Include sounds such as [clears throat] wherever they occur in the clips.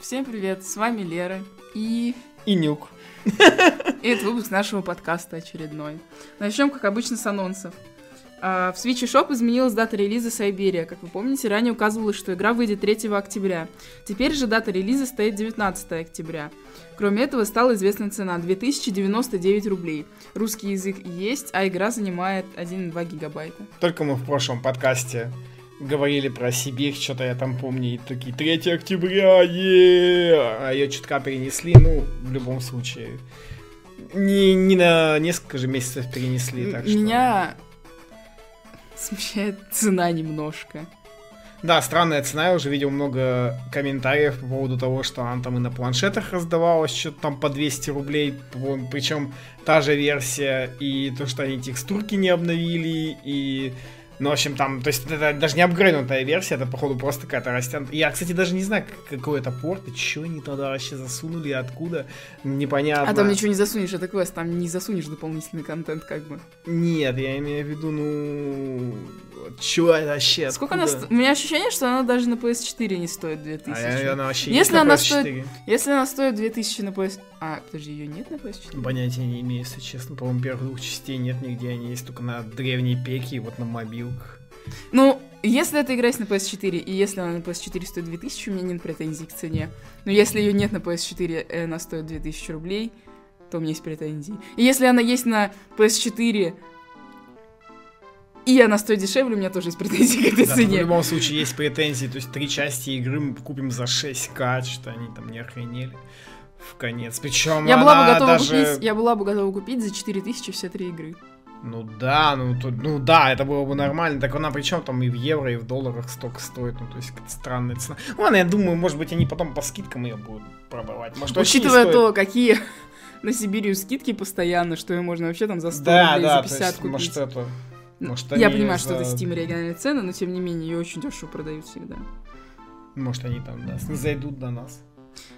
Всем привет, с вами Лера и... И Нюк. [laughs] И это выпуск нашего подкаста очередной. Начнем, как обычно, с анонсов. А, в Switch Shop изменилась дата релиза Сайберия. Как вы помните, ранее указывалось, что игра выйдет 3 октября. Теперь же дата релиза стоит 19 октября. Кроме этого, стала известна цена 2099 рублей. Русский язык есть, а игра занимает 1,2 гигабайта. Только мы в прошлом подкасте говорили про Сибирь, что-то я там помню, и такие 3 октября, е а ее чутка перенесли, ну, в любом случае. Не, не на несколько же месяцев перенесли, так что... Меня смущает цена немножко. Да, странная цена, я уже видел много комментариев по поводу того, что она там и на планшетах раздавалась, что-то там по 200 рублей, причем та же версия, и то, что они текстурки не обновили, и ну, в общем, там, то есть это даже не апгрейднутая версия, это, походу, просто какая-то растянутая. Я, кстати, даже не знаю, какой это порт, и что они туда вообще засунули, откуда, непонятно. А там ничего не засунешь, это квест, там не засунешь дополнительный контент, как бы. Нет, я имею в виду, ну... Чё это вообще? Сколько она стоит? У меня ощущение, что она даже на PS4 не стоит 2000. А она вообще если она PS4. стоит, Если она стоит 2000 на PS... А, подожди, ее нет на PS4? Понятия не имею, если честно. По-моему, первых двух частей нет нигде, они есть только на древней пеке и вот на мобилках. Ну, если эта игра есть на PS4, и если она на PS4 стоит 2000, у меня нет претензий к цене. Но если ее нет на PS4, и она стоит 2000 рублей, то у меня есть претензии. И если она есть на PS4, и она стоит дешевле, у меня тоже есть претензии к этой да, цене. В любом случае есть претензии, то есть три части игры мы купим за 6к, что они там не охренели в конец. Причем я была бы готова даже... купить, я была бы готова купить за 4000 все три игры. Ну да, ну, то, ну да, это было бы нормально. Так она причем там и в евро, и в долларах столько стоит. Ну, то есть какая-то странная цена. Ну, ладно, я думаю, может быть, они потом по скидкам ее будут продавать. Может, Учитывая то, какие [laughs] на Сибирию скидки постоянно, что ее можно вообще там за 100 да, рублей, да, за 50 есть, купить. Может, это может, Я понимаю, за... что это Steam региональные цены, но тем не менее ее очень дешево продают всегда. Может, они там, да, не зайдут до нас.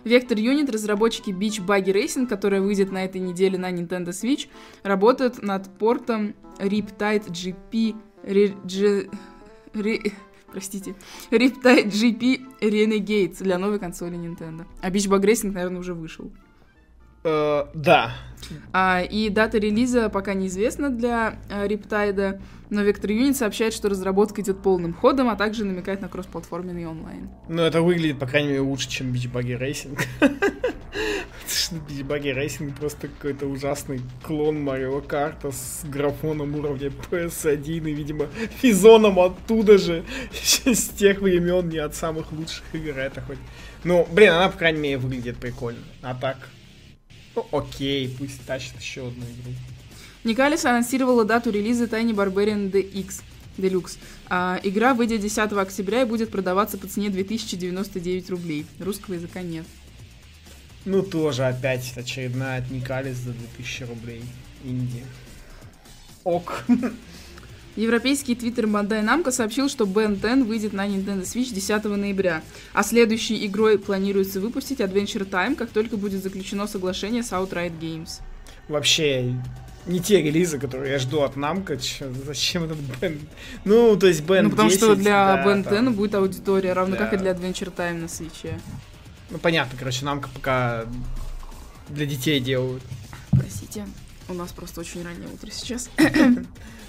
Vector Unit, разработчики Beach Buggy Racing, которая выйдет на этой неделе на Nintendo Switch, работают над портом Riptide GP... Re, G, Re, простите, Riptide GP Renegade для новой консоли Nintendo. А Beach Bug Racing, наверное, уже вышел. Uh, да. А, и дата релиза пока неизвестна для uh, Riptide, но Vector Unit сообщает, что разработка идет полным ходом, а также намекает на кроссплатформенный онлайн. Ну, это выглядит, по крайней мере, лучше, чем Racing. [laughs] Beach Buggy Racing просто какой-то ужасный клон Марио Карта с графоном уровня PS1 и, видимо, физоном оттуда же, [laughs] с тех времен, не от самых лучших игр. Это хоть... Ну, блин, она, по крайней мере, выглядит прикольно. А так, ну, окей, пусть тащит еще одну игру. Никалис анонсировала дату релиза Tiny Barbarian DX Deluxe. А, игра выйдет 10 октября и будет продаваться по цене 2099 рублей. Русского языка нет. Ну, тоже опять очередная от Никалис за 2000 рублей. Инди. Ок. [laughs] Европейский твиттер Bandai Namco сообщил, что Ben 10 выйдет на Nintendo Switch 10 ноября, а следующей игрой планируется выпустить Adventure Time, как только будет заключено соглашение с Outright Games. Вообще, не те релизы, которые я жду от Намка. зачем этот Бен? Ну, то есть Бен Ну, потому 10, что для да, Бен 10 там... будет аудитория, равно да. как и для Adventure Time на свече. Ну, понятно, короче, Намка пока для детей делают. Простите, у нас просто очень раннее утро сейчас. [laughs]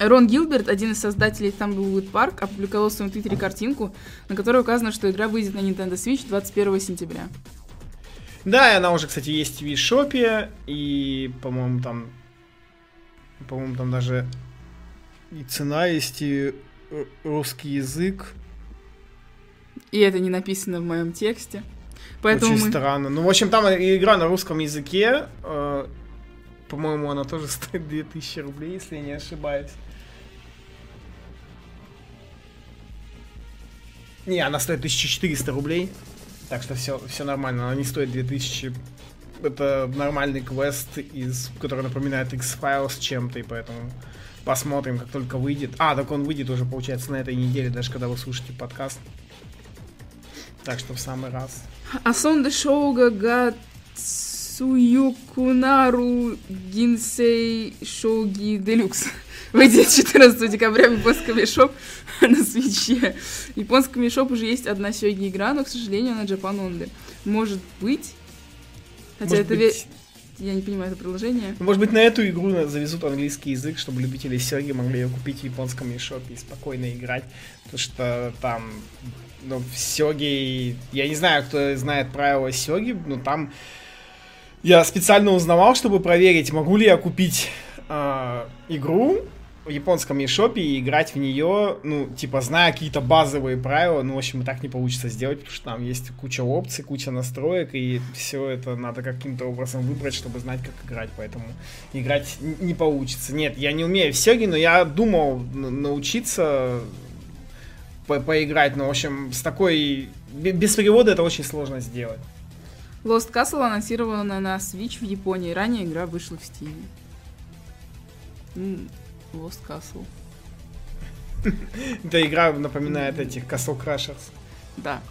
Рон Гилберт, один из создателей Tumbleweed Park, опубликовал в своем твиттере картинку, на которой указано, что игра выйдет на Nintendo Switch 21 сентября. Да, и она уже, кстати, есть в eShop, и, по-моему, там... По-моему, там даже и цена есть, и русский язык. И это не написано в моем тексте. Поэтому Очень мы... странно. Ну, в общем, там игра на русском языке. Э, по-моему, она тоже [laughs] стоит 2000 рублей, если я не ошибаюсь. Не, она стоит 1400 рублей. Так что все, все нормально. Она не стоит 2000. Это нормальный квест, из, который напоминает X-Files чем-то, и поэтому посмотрим, как только выйдет. А, так он выйдет уже, получается, на этой неделе, даже когда вы слушаете подкаст. Так что в самый раз. А сон Шоуга got Суюкунару Гинсей Шоуги Делюкс. [laughs] Выйдет 14 декабря в японском eShop [laughs] на свече. В японском eShop уже есть одна сёги игра, но, к сожалению, она Japan Only. Может быть... Хотя Может это... быть, Я не понимаю это приложение. Может быть, на эту игру завезут английский язык, чтобы любители Серги могли ее купить в японском eShop и спокойно играть. Потому что там, ну, в Сёге... Я не знаю, кто знает правила Сёги, но там... Я специально узнавал, чтобы проверить, могу ли я купить а, игру в японском eShop и играть в нее, ну, типа, зная какие-то базовые правила, ну, в общем, и так не получится сделать, потому что там есть куча опций, куча настроек, и все это надо каким-то образом выбрать, чтобы знать, как играть, поэтому играть не получится. Нет, я не умею в Сёге, но я думал научиться по- поиграть, но, в общем, с такой... бе- Без перевода это очень сложно сделать. Lost Castle анонсирована на Switch в Японии. Ранее игра вышла в Steam. Lost Castle. [laughs] Эта игра напоминает этих Castle Crashers. Да.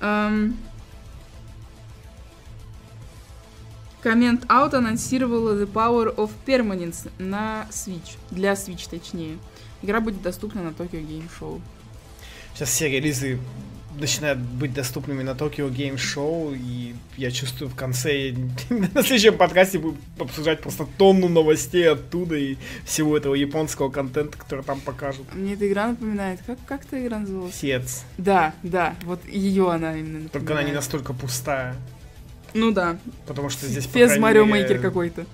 Эм. Comment Out анонсировала The Power of Permanence на Switch. Для Switch, точнее. Игра будет доступна на Tokyo Game Show. Сейчас все релизы начинают быть доступными на Tokyo Game Show, и я чувствую в конце, [laughs] на следующем подкасте будем обсуждать просто тонну новостей оттуда и всего этого японского контента, который там покажут. Мне эта игра напоминает... Как, как эта игра называлась? Фец. Да, да, вот ее она именно напоминает. Только она не настолько пустая, Ну да, потому что здесь, Фез Марио Мейкер какой-то.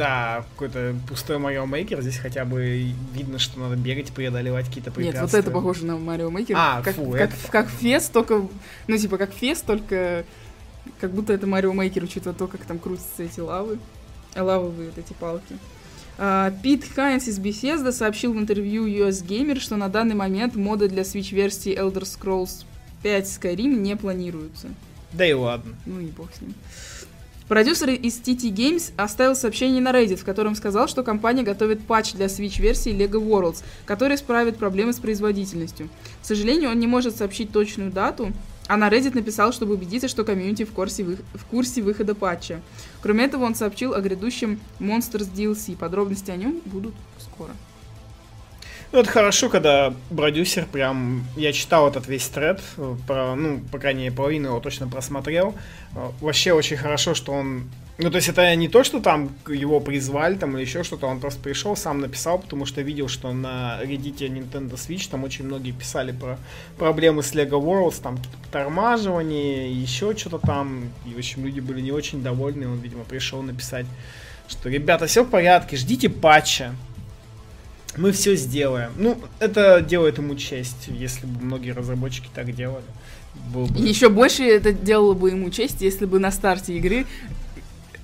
Да, какой-то пустой Марио Мейкер. Здесь хотя бы видно, что надо бегать, преодолевать какие-то Нет, препятствия. вот это похоже на Марио Мейкер. А, как, фу, как, это- как фес, только... Ну, типа, как фес, только... Как будто это Марио Мейкер, учитывая то, как там крутятся эти лавы. Лавовые вот эти палки. А, Пит Хайнс из Bethesda сообщил в интервью US Gamer, что на данный момент моды для Switch-версии Elder Scrolls 5 Skyrim не планируются. Да и ладно. Ну и бог с ним. Продюсер из TT Games оставил сообщение на Reddit, в котором сказал, что компания готовит патч для Switch-версии LEGO Worlds, который исправит проблемы с производительностью. К сожалению, он не может сообщить точную дату, а на Reddit написал, чтобы убедиться, что комьюнити в курсе, вых- в курсе выхода патча. Кроме этого, он сообщил о грядущем Monsters DLC. Подробности о нем будут скоро. Ну, это хорошо, когда продюсер прям... Я читал этот весь тред, про, ну, по крайней мере, половину его точно просмотрел. Э, Вообще очень хорошо, что он... Ну, то есть это не то, что там его призвали там или еще что-то, он просто пришел, сам написал, потому что видел, что на Reddit Nintendo Switch там очень многие писали про проблемы с Lego Worlds, там какие-то потормаживания, еще что-то там. И, в общем, люди были не очень довольны, он, видимо, пришел написать, что, ребята, все в порядке, ждите патча. Мы все сделаем. Ну, это делает ему честь, если бы многие разработчики так делали. Бы- Еще больше это делало бы ему честь, если бы на старте игры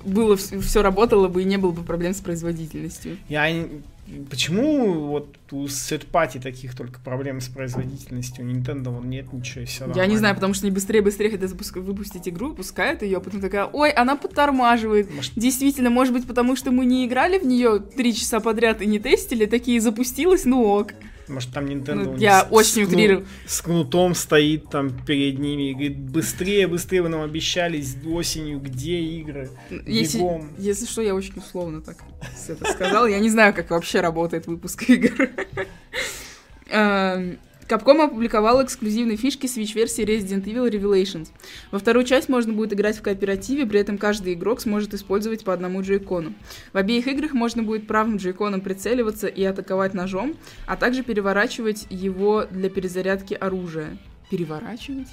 было все работало бы и не было бы проблем с производительностью. Я Почему вот у party таких только проблем с производительностью? У Nintendo вон нет ничего, и все Я не знаю, потому что они быстрее-быстрее хотят запуска- выпустить игру, пускают ее, а потом такая, ой, она подтормаживает. Может, Действительно, может быть, потому что мы не играли в нее три часа подряд и не тестили, такие запустилась, ну ок. Может там Nintendo Ну, я очень с кну- утрирую. С кнутом стоит там перед ними и говорит, быстрее, быстрее, вы нам обещали осенью, где игры? Если, Бегом. если что, я очень условно так с- это сказала. Я не знаю, как вообще работает выпуск игр. [laughs] Capcom опубликовал эксклюзивные фишки Switch-версии Resident Evil Revelations. Во вторую часть можно будет играть в кооперативе, при этом каждый игрок сможет использовать по одному джойкону. В обеих играх можно будет правым джойконом прицеливаться и атаковать ножом, а также переворачивать его для перезарядки оружия. Переворачивать?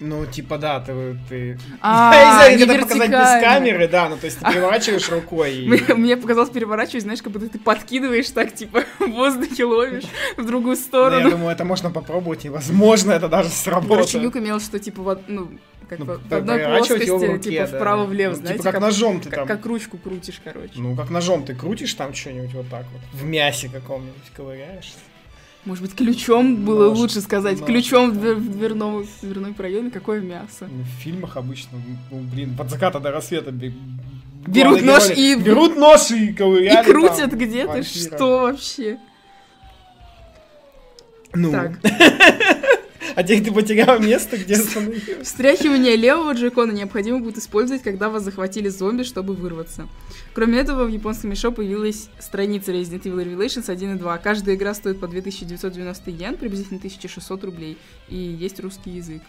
Ну, типа, да, ты... ты... А, [laughs] Я не знаю, как показать без камеры, да, ну, то есть ты переворачиваешь рукой и... [laughs] Мне, показалось переворачивать, знаешь, как будто ты подкидываешь так, типа, [laughs] в воздухе ловишь в другую я сторону. думаю, это можно попробовать, и возможно это даже Короче, сработает. Люк имел, что, типа, вот, ну, как Ну, в, одной плоскости, руке, типа, да. вправо-влево, Ну, знаете, Типа как ножом ты как, там... как ручку крутишь, короче. Ну, как ножом ты крутишь там что-нибудь вот так вот. В мясе каком-нибудь ковыряешь. Может быть, ключом было Может, лучше сказать. может. Ключом в, двер- в дверном, в дверной проеме, какое мясо. Ну, в фильмах обычно, ну, блин, от заката до рассвета бе- Берут нож герои и- Берут нож и И ковыряли крутят там где-то, что вообще? Ну, Так. [laughs] А теперь ты потерял место, где остановился. Встряхивание левого джойкона необходимо будет использовать, когда вас захватили зомби, чтобы вырваться. Кроме этого, в японском мешо появилась страница Resident Evil Revelations 1 и 2. Каждая игра стоит по 2990 йен, приблизительно 1600 рублей. И есть русский язык.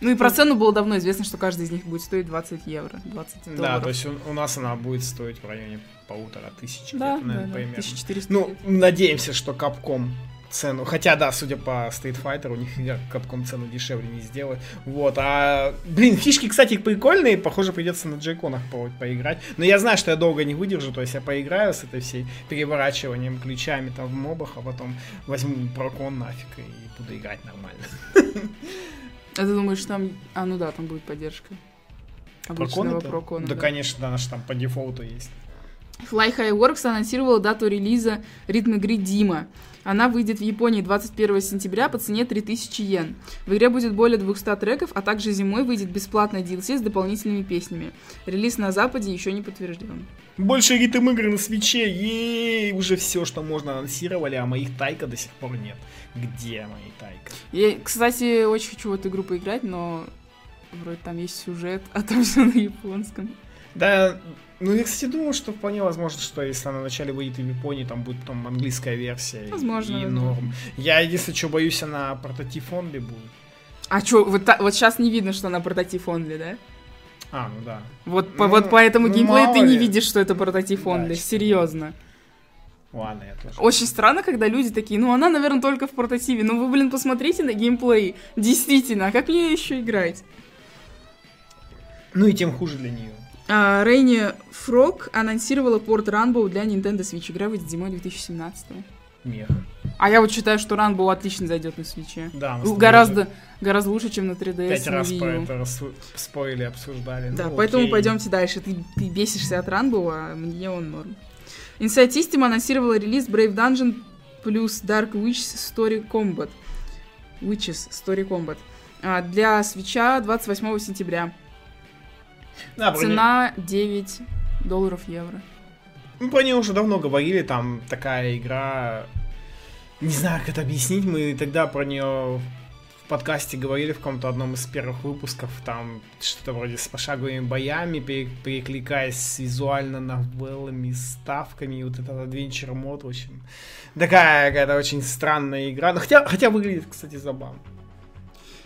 Ну и про цену было давно известно, что каждый из них будет стоить 20 евро, 20 долларов. Да, то есть у, у нас она будет стоить в районе полутора тысяч. Да, где-то, да, наверное, да, примерно. 1400. Ну, надеемся, что Капком цену. Хотя, да, судя по Street Fighter, у них Капком цену дешевле не сделает. Вот, а, блин, фишки, кстати, прикольные. Похоже, придется на джейконах по поиграть. Но я знаю, что я долго не выдержу. То есть я поиграю с этой всей переворачиванием ключами там в мобах, а потом возьму прокон нафиг и буду играть нормально. А ты думаешь, там... А, ну да, там будет поддержка. Обычного прокона. Да, да. конечно, да, наш там по дефолту есть. Fly High Works анонсировала дату релиза ритм игры Дима. Она выйдет в Японии 21 сентября по цене 3000 йен. В игре будет более 200 треков, а также зимой выйдет бесплатная DLC с дополнительными песнями. Релиз на Западе еще не подтвержден. Больше ритм игр на свече, ей уже все, что можно анонсировали, а моих тайка до сих пор нет. Где мои тайка? Я, кстати, очень хочу в эту игру поиграть, но вроде там есть сюжет, а там все на японском. Да, ну я, кстати, думаю, что вполне возможно, что если она вначале выйдет в Японии, там будет потом английская версия Возможно, и норм. Я единственное, что боюсь, она прототип онли будет. А чё, вот, та- вот сейчас не видно, что она прототип онли, да? А, ну да. Вот, по, Ну, вот по этому ну, геймплею ты мало не ли. видишь, что это прототип Да, онли, честно. серьезно. Ладно, я тоже. Очень странно, когда люди такие, ну она, наверное, только в портативе. Ну вы, блин, посмотрите на геймплей. Действительно, а как мне еще играть? Ну и тем хуже для нее. А, Рейни Фрог анонсировала порт Ранбоу для Nintendo Switch. Игра выйдет зимой 2017 Мех. А я вот считаю, что Ранбоу отлично зайдет на свече. Да, Гораздо, гораздо лучше, чем на 3DS Пять раз по это спорили, обсуждали. Да, Ну, поэтому окей. пойдемте дальше. Ты, ты бесишься от Ранбоу, а мне он норм. Inside System анонсировала релиз Brave Dungeon плюс Dark Witch Story Combat. Witches Story Combat. А, для свеча 28 сентября. Да, про не- Цена 9 долларов евро. Мы про нее уже давно говорили, там такая игра... Не знаю, как это объяснить, мы тогда про нее в подкасте говорили в каком-то одном из первых выпусков, там что-то вроде с пошаговыми боями, пере- перекликаясь с визуально новеллами, ставками, вот этот Adventure мод, в общем. Такая какая-то очень странная игра, но хотя, хотя выглядит, кстати, забавно.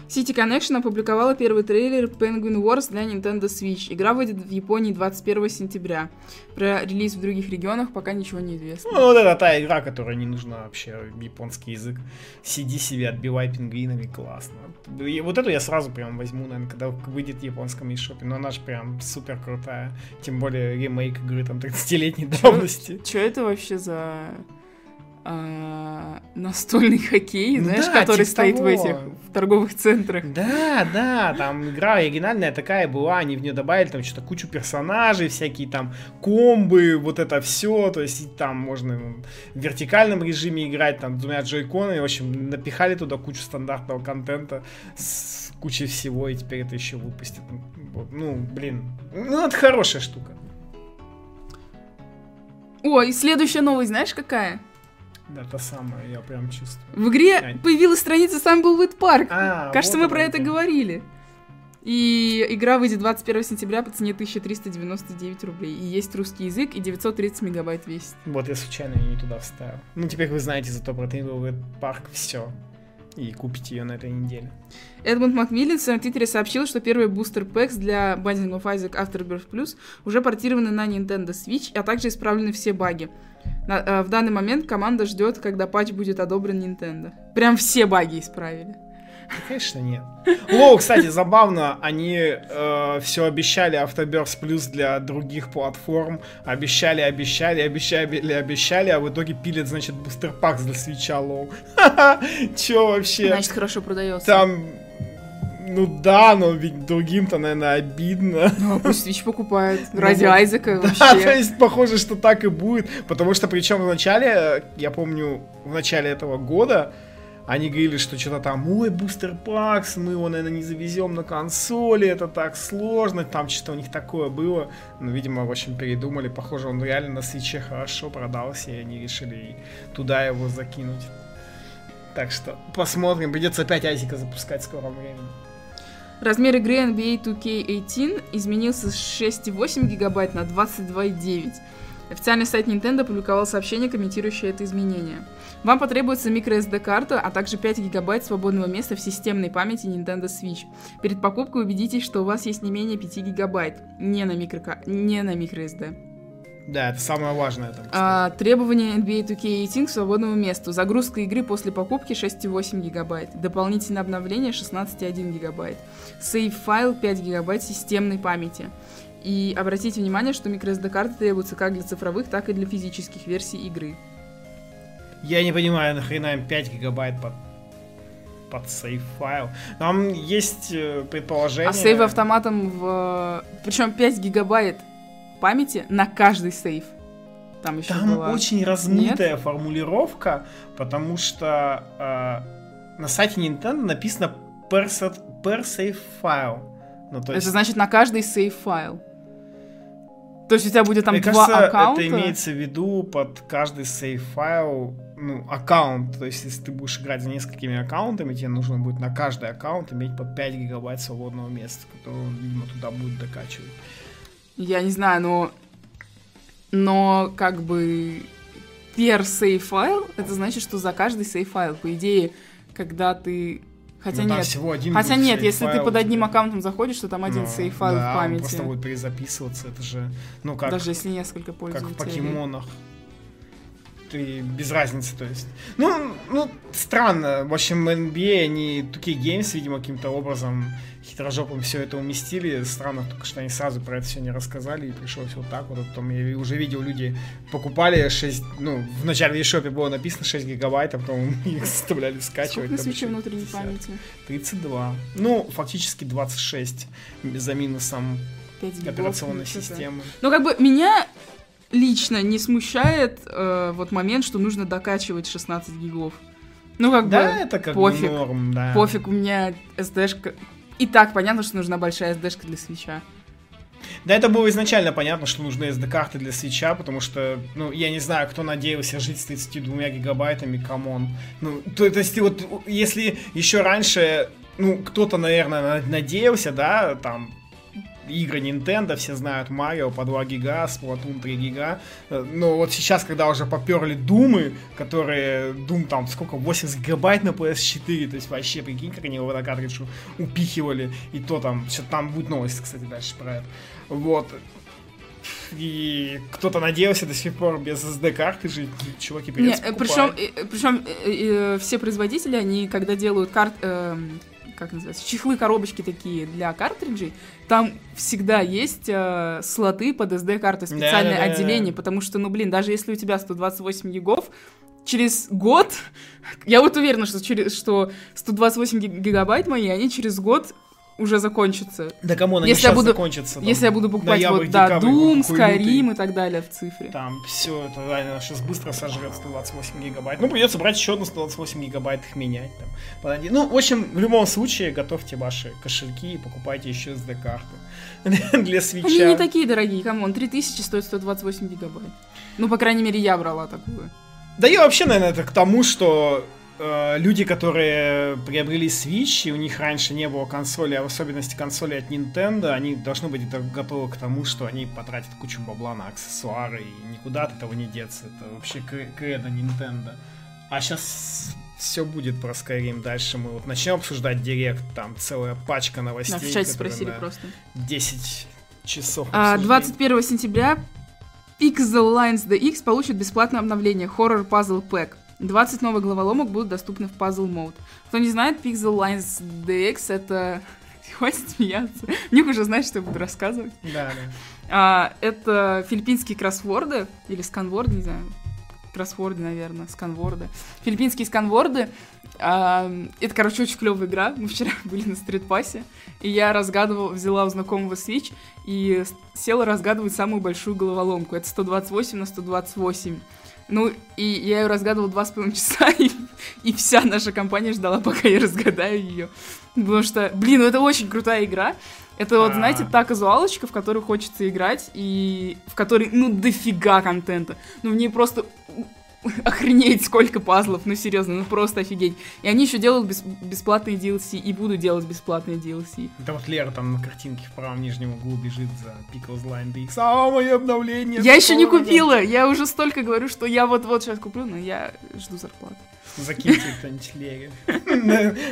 City Connection опубликовала первый трейлер Penguin Wars для Nintendo Switch. Игра выйдет в Японии 21 сентября. Про релиз в других регионах пока ничего не известно. Ну, вот это та игра, которая не нужна вообще японский язык. Сиди себе, отбивай пингвинами, классно. И вот эту я сразу прям возьму, наверное, когда выйдет в японском eShop. Но она же прям супер крутая. Тем более ремейк игры там 30-летней давности. Что это вообще за а, настольный хоккей, Ну знаешь, да, который типа стоит в того. этих в торговых центрах? Да, да, там игра оригинальная такая была, они в нее добавили там что-то кучу персонажей, всякие там комбы, вот это все, то есть там можно в вертикальном режиме играть, там двумя джойконами, в общем, напихали туда кучу стандартного контента с кучей всего, и теперь это еще выпустят. Ну, блин, ну это хорошая штука. О, и следующая новость, знаешь, какая? Да, та самая, я прям чувствую. В игре Ань. появилась страница Самблвуд Парк. А, Кажется, вот мы про это где. говорили. И игра выйдет 21 сентября по цене 1399 рублей. И есть русский язык, и 930 мегабайт весит. Вот я случайно ее не туда вставил. Ну, теперь вы знаете зато про Тейнвелл парк все. И купите ее на этой неделе. Эдмунд Макмиллин в своем твиттере сообщил, что первый бустер пэкс для Binding of Isaac Afterbirth Plus уже портированы на Nintendo Switch, а также исправлены все баги. На- э, в данный момент команда ждет, когда патч будет одобрен Nintendo. Прям все баги исправили. Да, конечно, нет. Лол, кстати, забавно, они все обещали Afterbirth Plus для других платформ. Обещали, обещали, обещали, обещали, а в итоге пилят, значит, booster pack для Switch а, лол. Чё вообще? Значит, хорошо продается. Там, ну да, но ведь другим-то, наверное, обидно. Ну, а пусть Switch покупает. Ну Ради вот. Айзека Да, [laughs] то вообще. есть похоже, что так и будет. Потому что причем в начале, я помню, в начале этого года они говорили, что что-то там, ой, бустер пакс, мы его, наверное, не завезем на консоли, это так сложно, там что-то у них такое было. Ну, видимо, в общем, передумали. Похоже, он реально на свече хорошо продался, и они решили туда его закинуть. Так что посмотрим. Придется опять Айзика запускать в скором времени. Размер игры NBA 2K18 изменился с 6,8 гигабайт на 22,9. Официальный сайт Nintendo опубликовал сообщение, комментирующее это изменение. Вам потребуется microSD-карта, а также 5 гигабайт свободного места в системной памяти Nintendo Switch. Перед покупкой убедитесь, что у вас есть не менее 5 гигабайт, не на, микро... не на microSD. Да, это самое важное. Там, а, требования NBA 2K18 к свободному месту. Загрузка игры после покупки 6,8 гигабайт. Дополнительное обновление 16,1 гигабайт. Сейв файл 5 гигабайт системной памяти. И обратите внимание, что microSD-карты требуются как для цифровых, так и для физических версий игры. Я не понимаю, нахрена им 5 гигабайт под под сейф файл. Там есть э, предположение... А сейв автоматом в... Причем 5 гигабайт памяти на каждый сейф. Там еще Там была... очень размытая Нет? формулировка, потому что э, на сайте Nintendo написано per, per save file. Ну, то есть... Это значит на каждый сейф файл. То есть у тебя будет там Мне два кажется, аккаунта? это имеется в виду под каждый сейф файл, ну, аккаунт. То есть если ты будешь играть за несколькими аккаунтами, тебе нужно будет на каждый аккаунт иметь по 5 гигабайт свободного места, которое, видимо, туда будет докачивать. Я не знаю, но... Но как бы per save файл, это значит, что за каждый save файл, по идее, когда ты Хотя ну, нет. Всего один Хотя нет, если ты под одним аккаунтом заходишь, то там один ну, сейф файл да, в памяти. Он просто будет перезаписываться, это же, ну как. Даже если несколько пользователей. Как в покемонах. Ты без разницы, то есть. Ну, ну, странно. В общем, NBA, они Tukey Games, видимо, каким-то образом хитрожопым все это уместили. Странно только, что они сразу про это все не рассказали, и пришлось вот так вот. А потом я уже видел, люди покупали 6, ну, в начале eShop было написано 6 гигабайт, а потом [laughs] их заставляли скачивать. Сколько на свече внутренней памяти? 32. Ну, фактически 26 за минусом операционной системы. Ну, как бы меня лично не смущает э, вот момент, что нужно докачивать 16 гигов. Ну, как да, бы, это как пофиг. бы норм, да. Пофиг, у меня SD-шка и так понятно, что нужна большая SD-шка для свеча. Да, это было изначально понятно, что нужны SD-карты для Switch а, потому что, ну, я не знаю, кто надеялся жить с 32 гигабайтами, come on. Ну, то, то есть, вот, если еще раньше, ну, кто-то, наверное, надеялся, да, там, игры Nintendo, все знают Марио по 2 гига, Splatoon 3 гига. Э, но вот сейчас, когда уже поперли Думы, которые, Doom там сколько, 80 гигабайт на PS4, то есть вообще, прикинь, как они его на картриджу упихивали, и то там, что там будет новость, кстати, дальше про это. Вот. И кто-то надеялся до сих пор без SD-карты жить, чуваки придется причем, причем э, все производители, они когда делают карт, э, как называется, чехлы, коробочки такие для картриджей, там всегда есть э, слоты под SD-карты, специальное да, да, отделение, да, потому что, ну, блин, даже если у тебя 128 гигов, через год, я вот уверена, что, через, что 128 гигабайт мои, они через год уже закончится. Да кому она если я буду, закончится? Там, если я буду покупать ноябрь, вот, да, Doom, Skyrim и так далее в цифре. Там все это реально сейчас быстро сожрет 128 гигабайт. Ну, придется брать еще одну 128 гигабайт их менять. Там, ну, в общем, в любом случае, готовьте ваши кошельки и покупайте еще SD-карты [laughs] для Switch а. Они не такие дорогие, come on, 3000 стоит 128 гигабайт. Ну, по крайней мере, я брала такую. Да я вообще, наверное, это к тому, что Э, люди, которые приобрели Switch, и у них раньше не было консоли, а в особенности консоли от Nintendo, они должны быть готовы к тому, что они потратят кучу бабла на аксессуары, и никуда от этого не деться. Это вообще кредо Nintendo. А сейчас все будет про Skyrim. Дальше мы вот начнем обсуждать директ, там целая пачка новостей. Да, в чате спросили просто. 10 часов. А, 21 сентября Pixel Lines DX получит бесплатное обновление Horror Puzzle Pack. 20 новых головоломок будут доступны в Puzzle Mode. Кто не знает, Pixel Lines DX это... [laughs] Хватит смеяться. Ник уже знает, что я буду рассказывать. Да, да. А, это филиппинские кроссворды, или сканворды, не знаю, кроссворды, наверное, сканворды. Филиппинские сканворды. А, это, короче, очень клевая игра. Мы вчера [laughs] были на стритпассе, и я разгадывала, взяла у знакомого Switch и села разгадывать самую большую головоломку. Это 128 на 128. Ну, и я ее разгадывала два с половиной часа, и, и вся наша компания ждала, пока я разгадаю ее. Потому что, блин, ну это очень крутая игра. Это вот, знаете, та казуалочка, в которую хочется играть, и в которой, ну, дофига контента. Ну, в ней просто [laughs] охренеть, сколько пазлов, ну серьезно, ну просто офигеть. И они еще делают бес- бесплатные DLC и будут делать бесплатные DLC. Это вот Лера там на картинке в правом нижнем углу бежит за Pickles Line DX. А, мое обновление! Я еще не скоро!» купила, я уже столько говорю, что я вот-вот сейчас куплю, но я жду зарплаты. Закиньте [laughs] кто-нибудь Лере [laughs]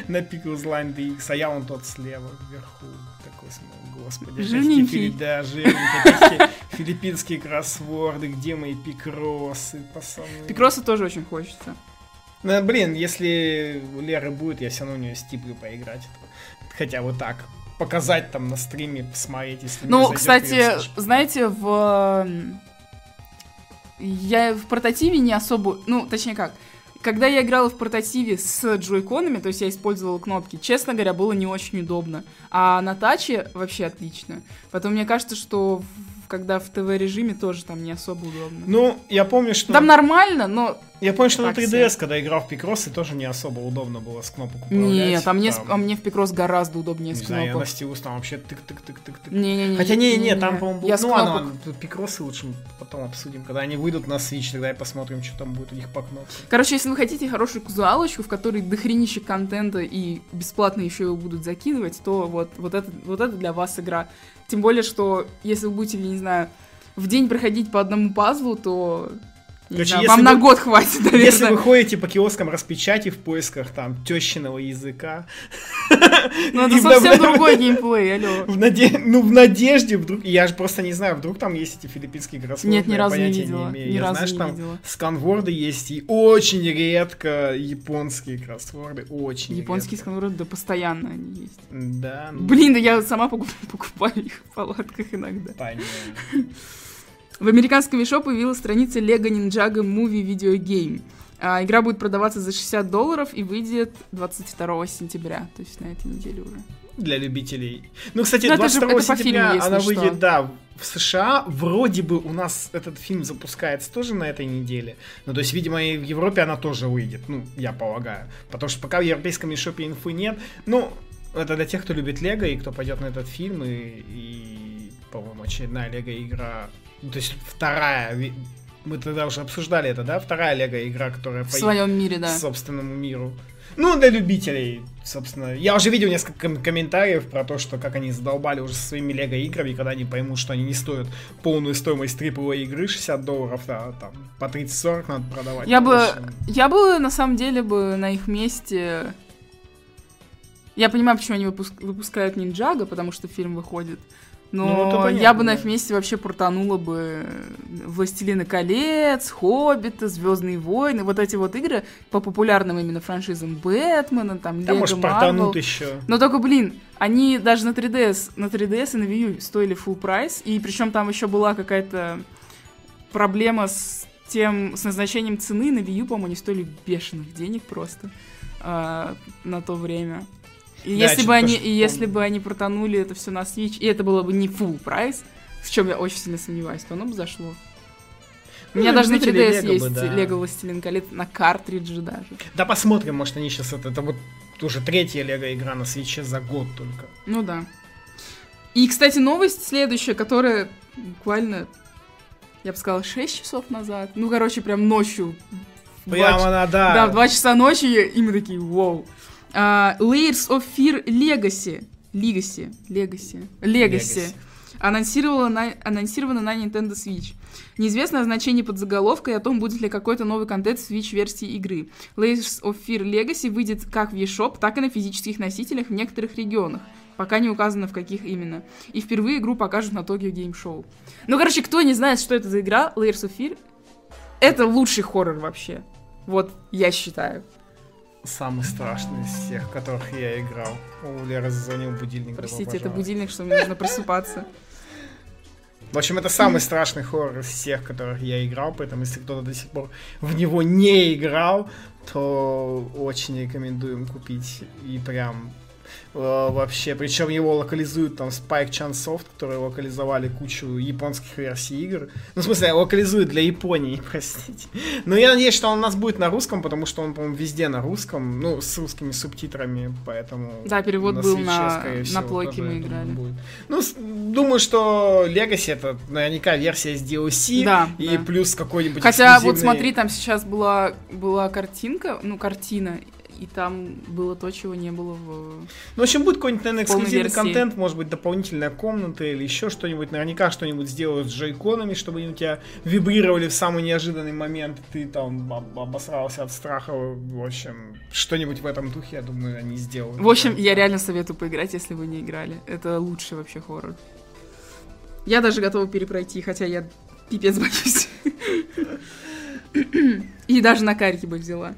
на, Pickles Line DX, а я вон тот слева вверху. Такой смотрю, господи. Жирненький. фили- Да, жирненький. [laughs] Филиппинские кроссворды, где мои пикросы, пацаны? Пикроса тоже очень хочется. Ну, блин, если у Леры будет, я все равно у нее стиплю поиграть. Хотя бы так. Показать там на стриме, посмотреть, если Ну, зайдет, кстати, знаете, в... Я в портативе не особо... Ну, точнее как. Когда я играла в портативе с джойконами, то есть я использовала кнопки, честно говоря, было не очень удобно. А на таче вообще отлично. Потом мне кажется, что когда в ТВ-режиме тоже там не особо удобно. Ну, я помню, что... Там нормально, но... Я помню, что на так 3DS, когда играл в Пикросы, тоже не особо удобно было с кнопок управлять. Нет, а мне, Там, а мне в Пикрос гораздо удобнее Не с знаю, я на стилус там вообще тык-тык-тык-тык-тык. Не-не-не. Хотя не, не, не-не-не. там, по-моему, был- Я ну ладно, ладно, пикросы лучше потом обсудим. Когда они выйдут на Switch, тогда и посмотрим, что там будет у них по кнопкам. Короче, если вы хотите хорошую казуалочку, в которой дохренище контента и бесплатно еще его будут закидывать, то вот, вот, это, вот это для вас игра. Тем более, что если вы будете, я не знаю, в день проходить по одному пазлу, то Короче, если вам на вы- год хватит, наверное. Если вы ходите по киоскам распечати в поисках там тещиного языка, Ну, это совсем другой геймплей, алло. ну, в надежде вдруг, я же просто не знаю, вдруг там есть эти филиппинские кроссворды. Нет, ни разу не видела, я знаю, не что там сканворды есть и очень редко японские кроссворды, очень Японские сканворды, да, постоянно они есть. Да, ну, Блин, да я сама покуп- покупаю их в палатках иногда. понятно. В американском Вишо появилась страница Lego Ninjago Movie Video Game. А, игра будет продаваться за 60 долларов и выйдет 22 сентября, то есть на этой неделе уже. Для любителей. Ну, кстати, Ну, это же- 22 это сентября фильму, она что. выйдет, да, в США. Вроде бы у нас этот фильм запускается тоже на этой неделе. Ну, то есть, видимо, и в Европе она тоже выйдет, ну, я полагаю. Потому что пока в европейском мишопе инфы нет. Ну, это для тех, кто любит Лего и кто пойдет на этот фильм. И, и, по-моему, очередная Лего игра. Ну, то есть, вторая. Мы тогда уже обсуждали это, да? Вторая Лего игра, которая В по- своем мире, да. собственному миру. Ну, для любителей, собственно. Я уже видел несколько ком- комментариев про то, что как они задолбали уже со своими лего-играми, когда они поймут, что они не стоят полную стоимость AAA игры 60 долларов, да, там по 30-40 надо продавать. Я бы, Короче, я бы, на самом деле, бы на их месте... Я понимаю, почему они выпуск- выпускают Ниндзяго, потому что фильм выходит. Но Ну, понятно, я бы на да. их месте вообще прутанула бы Властелины колец, Хоббита, Звездные войны, вот эти вот игры по популярным именно франшизам Бэтмена, там, Да, Лего, может, Марвел. портанут еще. Но только, блин, они даже на 3DS, на 3DS и на Wii U стоили full прайс, и причем там еще была какая-то проблема с тем, с назначением цены, на Wii U, по-моему, они стоили бешеных денег просто а, на то время. И Да, если бы они, и если бы они протонули это все на Switch, и это было бы не full прайс, в чем я очень сильно сомневаюсь, то оно бы зашло. У Ну, меня даже на любители 3DS Лего есть бы, да. Лего Властелин колец на картридже даже. Да посмотрим, может они сейчас это, это вот уже третья лего игра на свече за год только. Ну да. И, кстати, новость следующая, которая буквально, я бы сказала, 6 часов назад. Ну, короче, прям ночью. Прямо она, да. Да, в 2 часа ночи, и мы такие, вау. А, Layers of Fear Legacy. Legacy. Legacy. Legacy. Анонсировала на, анонсировано на Nintendo Switch. Неизвестно о значении подзаголовка и о том, будет ли какой-то новый контент в Switch-версии игры. Layers of Fear Legacy выйдет как в eShop, так и на физических носителях в некоторых регионах. Пока не указано, в каких именно. И впервые игру покажут на Tokyo Game Show. Ну, короче, кто не знает, что это за игра, Layers of Fear, это лучший хоррор вообще. Вот, я считаю. Самый страшный из всех, которых я играл. У Леры зазвонил будильник. Простите, это будильник, что мне нужно просыпаться. В общем, это самый страшный хоррор из всех, которых я играл, поэтому если кто-то до сих пор в него не играл, то очень рекомендуем купить и прям вообще, причем его локализуют там Spike Chunsoft, которые локализовали кучу японских версий игр. Ну, в смысле, локализуют для Японии, [laughs] простите. Но я надеюсь, что он у нас будет на русском, потому что он, по-моему, везде на русском, ну, с русскими субтитрами, поэтому... Да, перевод на был Switch, на, всего, на плойке мы играли. Будет. Ну, думаю, что Legacy это наверняка версия с DLC, да, и да. плюс какой-нибудь Хотя, эксклюзивный... вот смотри, там сейчас была, была картинка, ну, картина, и там было то, чего не было в... Ну, в общем, будет какой-нибудь, наверное, эксклюзивный контент, может быть, дополнительная комната или еще что-нибудь. Наверняка что-нибудь сделают с джейконами, чтобы они у тебя вибрировали в самый неожиданный момент, ты там обосрался от страха. В общем, что-нибудь в этом духе, я думаю, они сделают. В общем, я реально советую поиграть, если вы не играли. Это лучший вообще хоррор. Я даже готова перепройти, хотя я пипец боюсь. И даже на карте бы взяла.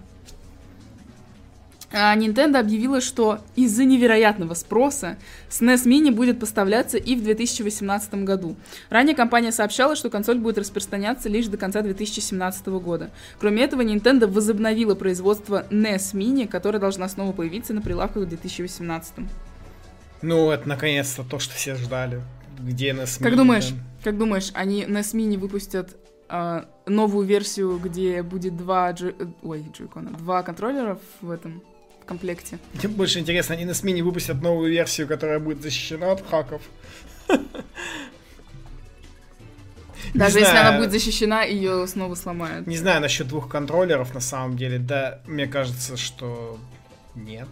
А, Nintendo объявила, что из-за невероятного спроса SNES Mini будет поставляться и в 2018 году. Ранее компания сообщала, что консоль будет распространяться лишь до конца 2017 года. Кроме этого, Nintendo возобновила производство NES Mini, которая должна снова появиться на прилавках в 2018. Ну, это наконец-то то, что все ждали. Где NES Mini? Как думаешь, как думаешь, они NES Mini выпустят э, новую версию, где будет два, джой... Ой, джойкона, два контроллера в этом в комплекте. Мне больше интересно, они на смене выпустят новую версию, которая будет защищена от хаков. [laughs] Даже если она будет защищена, ее снова сломают. Не знаю насчет двух контроллеров на самом деле. Да, мне кажется, что нет.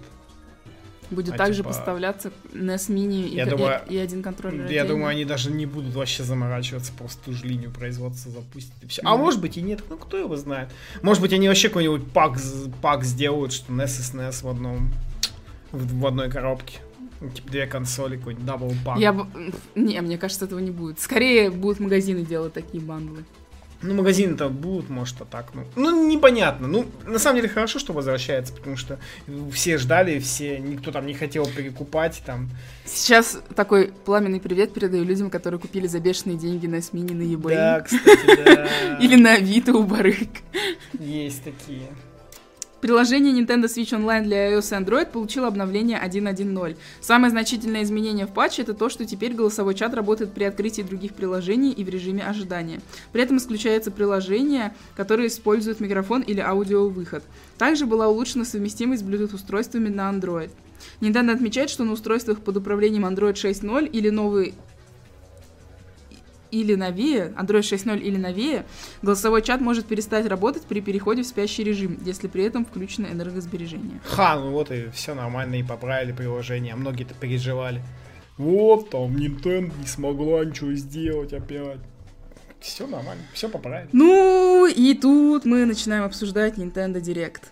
Будет а также типа... поставляться NES Mini и, думаю, и, и один контроллер. Я отдельно. думаю, они даже не будут вообще заморачиваться, просто ту же линию производства запустить. И все. Mm-hmm. А может быть и нет, ну кто его знает. Может быть они вообще какой-нибудь pack, pack сделают, что NES и SNES в одном в, в одной коробке. Ну, типа две консоли, какой-нибудь double pack. Я... Не, мне кажется, этого не будет. Скорее будут магазины делать такие бандлы. Ну, магазины-то будут, может, а так, ну, ну, непонятно. Ну, на самом деле, хорошо, что возвращается, потому что все ждали, все, никто там не хотел перекупать, там. Сейчас такой пламенный привет передаю людям, которые купили за бешеные деньги на SMINI на eBay. Да, кстати, да. [laughs] Или на Авито у барыг. Есть такие. Приложение Nintendo Switch Online для iOS и Android получило обновление 1.1.0. Самое значительное изменение в патче это то, что теперь голосовой чат работает при открытии других приложений и в режиме ожидания. При этом исключается приложение, которое использует микрофон или аудиовыход. Также была улучшена совместимость с Bluetooth-устройствами на Android. Nintendo отмечает, что на устройствах под управлением Android 6.0 или новый или новее, Android 6.0 или новее, голосовой чат может перестать работать при переходе в спящий режим, если при этом включено энергосбережение. Ха, ну вот и все нормально, и поправили приложение, а многие-то переживали. Вот там Nintendo не смогла ничего сделать опять. Все нормально, все поправили. Ну и тут мы начинаем обсуждать Nintendo Direct.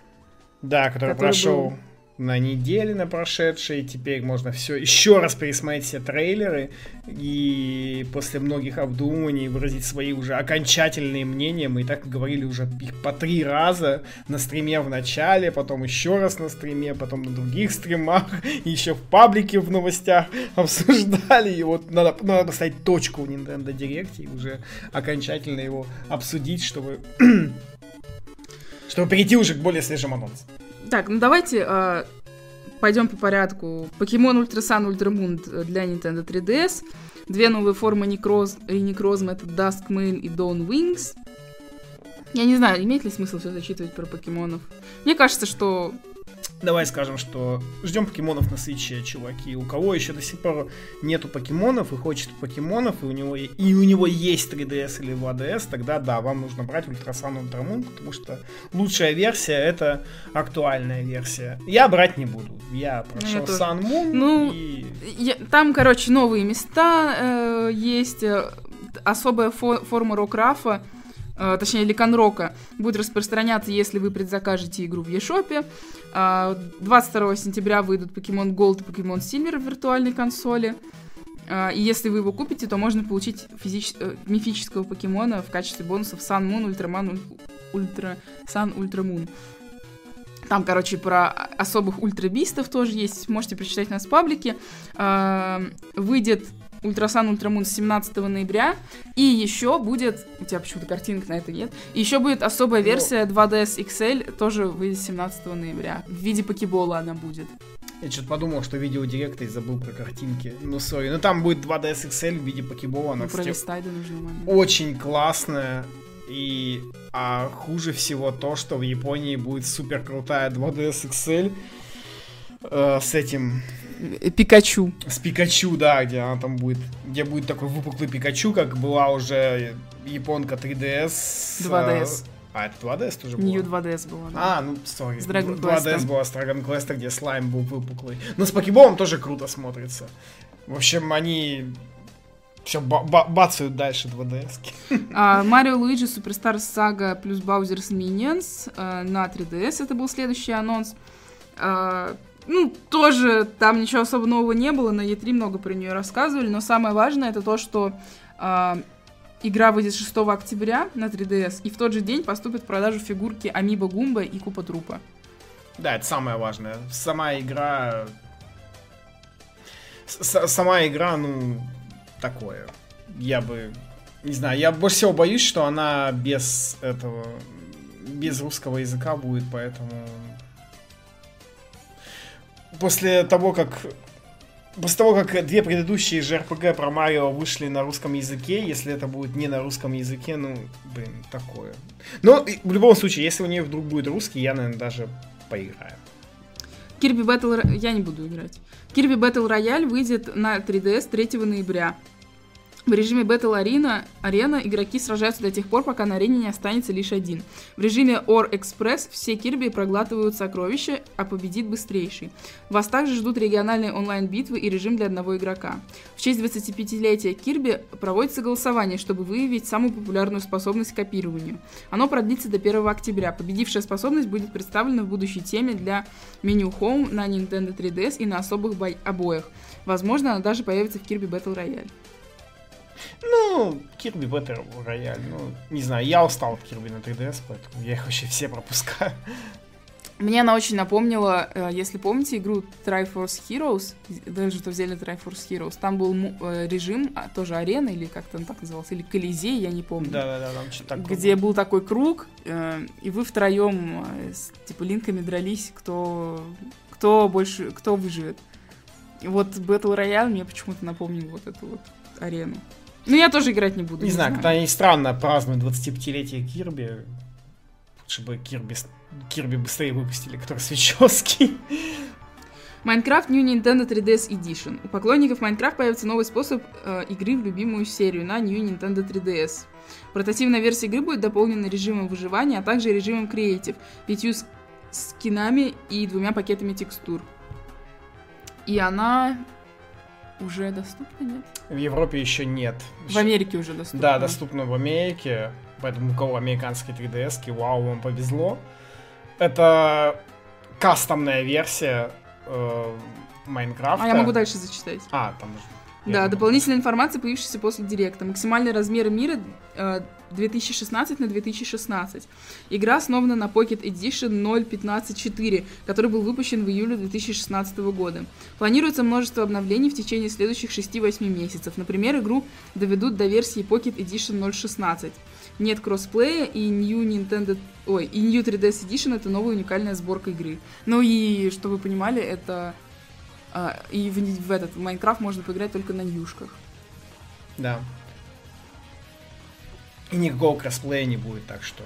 Да, который, который прошел был на неделе на прошедшей. Теперь можно все еще раз пересмотреть все трейлеры и после многих обдумываний выразить свои уже окончательные мнения. Мы и так говорили уже их по три раза на стриме в начале, потом еще раз на стриме, потом на других стримах, [laughs] еще в паблике в новостях [laughs] обсуждали. И вот надо, надо поставить точку в Nintendo Direct и уже окончательно его обсудить, чтобы [clears throat] чтобы перейти уже к более свежим анонсам. Так, ну давайте э, пойдем по порядку. Pokemon Ultra Sun, Ultra Moon для Nintendo 3DS. Две новые формы Necroz, Necrozma это Dusk Mane и Dawn Wings. Я не знаю, имеет ли смысл все зачитывать про покемонов. Мне кажется, что Давай скажем, что ждем покемонов на Switch е, чуваки. У кого еще до сих пор нету покемонов и хочет покемонов, и у него, и у него есть 3DS или 2DS, тогда да, вам нужно брать Ультрасан Ультрамун, потому что лучшая версия это актуальная версия. Я брать не буду. Я прошел ну, Sun Moon ну, и... Я, там, короче, новые места э, есть, э, особая фо- форма Рокрафа, точнее, Ликанрока, будет распространяться, если вы предзакажете игру в eShop. 22 сентября выйдут Pokemon Gold и Pokemon Silver в виртуальной консоли. Э, и если вы его купите, то можно получить физич... э, мифического покемона в качестве бонусов Sun Moon, Ultra Moon, Ultra... Sun Ultra Moon. Там, короче, про особых Ultra Beast ов тоже есть. Можете прочитать у нас в паблике. Э, выйдет Ultra Sun Ultra Moon 17 ноября. И еще будет... У тебя почему-то картинок на это нет. Еще будет особая версия 2DS XL, тоже выйдет 17 ноября. В виде покебола она будет. Я что-то подумал, что видео директа и забыл про картинки. Ну, сори. Ну, там будет 2DS XL в виде покебола. Ну, Она, кстати, пролистай до нужного момента. очень классная. И а хуже всего то, что в Японии будет супер крутая 2DS XL э, с этим, Пикачу. с Пикачу, да, где она там будет, где будет такой выпуклый Пикачу, как была уже японка 3DS. 2DS. э, А, это 2DS тоже New было? 2DS была. да. А, ну, сори. С Dragon 2DS Quest'ом. была с Dragon Quest, где слайм был выпуклый. Но с покеболом тоже круто смотрится. В общем, они все бацают дальше 2DS. А, Марио Луиджи Суперстар Сага плюс Баузерс Minions э, на 3DS. Это был следующий анонс. А, ну, тоже там ничего особо нового не было, на E3 много про нее рассказывали, но самое важное это то, что а, игра выйдет 6 октября на 3DS, и в тот же день поступят в продажу фигурки Амиба Гумба и Купа Трупа. Да, это самое важное. Сама игра... с- Сама игра, ну, такое. Я бы... Не знаю, я больше всего боюсь, что она без этого... Без русского языка будет, поэтому... После того, как... После того, как две предыдущие JRPG про Марио вышли на русском языке, если это будет не на русском языке, ну, блин, такое. Но и в любом случае, если у нее вдруг будет русский, я, наверное, даже поиграю. Kirby Battle... Я не буду играть. Kirby Battle Royale выйдет на 3DS 3 ноября. В режиме Battle Arena, арена игроки сражаются до тех пор, пока на арене не останется лишь один. В режиме Or Express все Кирби проглатывают сокровища, а победит быстрейший. Вас также ждут региональные онлайн-битвы и режим для одного игрока. В честь 25-летия Кирби проводится голосование, чтобы выявить самую популярную способность к копированию. Оно продлится до 1 октября. Победившая способность будет представлена в будущей теме для меню Home на Nintendo 3DS и на особых обоях. Возможно, она даже появится в Kirby Battle Royale. Ну, Kirby Battle Royale, ну, не знаю, я устал от Kirby на 3DS, поэтому я их вообще все пропускаю. Мне она очень напомнила, э, если помните, игру Triforce Heroes, даже что взяли Triforce Heroes, там был э, режим, а, тоже арена, или как-то он так назывался, или Колизей, я не помню. Да-да-да, там что-то такое. где был такой круг, э, и вы втроем с типа линками дрались, кто, кто больше, кто выживет. И вот Battle Royale мне почему-то напомнил вот эту вот арену. Ну, я тоже играть не буду. Не знаю, когда они странно празднуют 25-летие Кирби, лучше бы Кирби, Кирби быстрее выпустили, который с прической. Майнкрафт New Nintendo 3DS Edition. У поклонников Майнкрафт появится новый способ э, игры в любимую серию на New Nintendo 3DS. Портативная версия игры будет дополнена режимом выживания, а также режимом Creative, пятью скинами и двумя пакетами текстур. И она уже доступна, нет? В Европе еще нет. В Америке уже доступна. Да, доступно в Америке, поэтому у кого американские 3DS, вау, вам повезло. Это кастомная версия э, Майнкрафта. А я могу дальше зачитать. А, там же. Да, думал. дополнительная информация, появившаяся после директа. Максимальный размер мира э, 2016 на 2016. Игра основана на Pocket Edition 0.15.4, который был выпущен в июле 2016 года. Планируется множество обновлений в течение следующих 6-8 месяцев. Например, игру доведут до версии Pocket Edition 0.16. Нет кроссплея и New Nintendo... Ой, и New 3DS Edition это новая уникальная сборка игры. Ну и, чтобы вы понимали, это... а, и в, в этот в Майнкрафт можно поиграть только на ньюшках. Да. И никакого кроссплея не будет, так что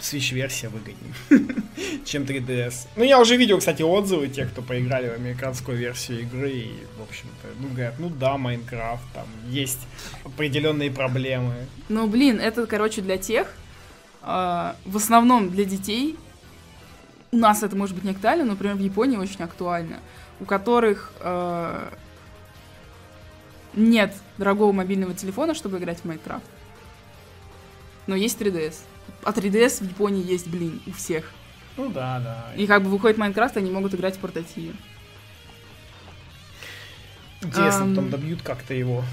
Switch-версия выгоднее, [laughs] чем 3DS. Ну, я уже видел, кстати, отзывы тех, кто поиграли в американскую версию игры, и, в общем-то, ну, говорят, ну да, Майнкрафт, там есть определенные проблемы. Ну, блин, это, короче, для тех, а, в основном для детей, у нас это может быть не актуально, но, например, в Японии очень актуально, у которых а, нет дорогого мобильного телефона, чтобы играть в Майнкрафт. Но есть 3DS. А 3DS в Японии есть, блин, у всех. Ну да, да. И как бы выходит Майнкрафт, они могут играть в портативе. Интересно, Ам. потом добьют как-то его.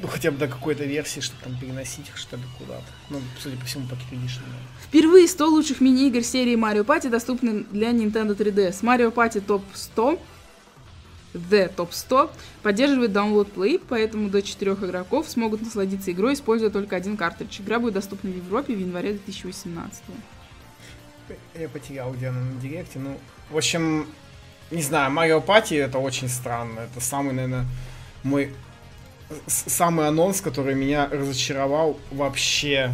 Ну, хотя бы до какой-то версии, чтобы там переносить их, что ли, куда-то. Ну, судя по всему, по Edition. да. Впервые 100 лучших мини-игр серии Mario Party доступны для Nintendo 3DS. Mario Party Top 100 The Top 100 поддерживает Download Play, поэтому до 4 игроков смогут насладиться игрой, используя только один картридж. Игра будет доступна в Европе в январе 2018. Я потерял, где она на директе. Ну, в общем, не знаю, Марио Пати это очень странно. Это самый, наверное, мой самый анонс, который меня разочаровал вообще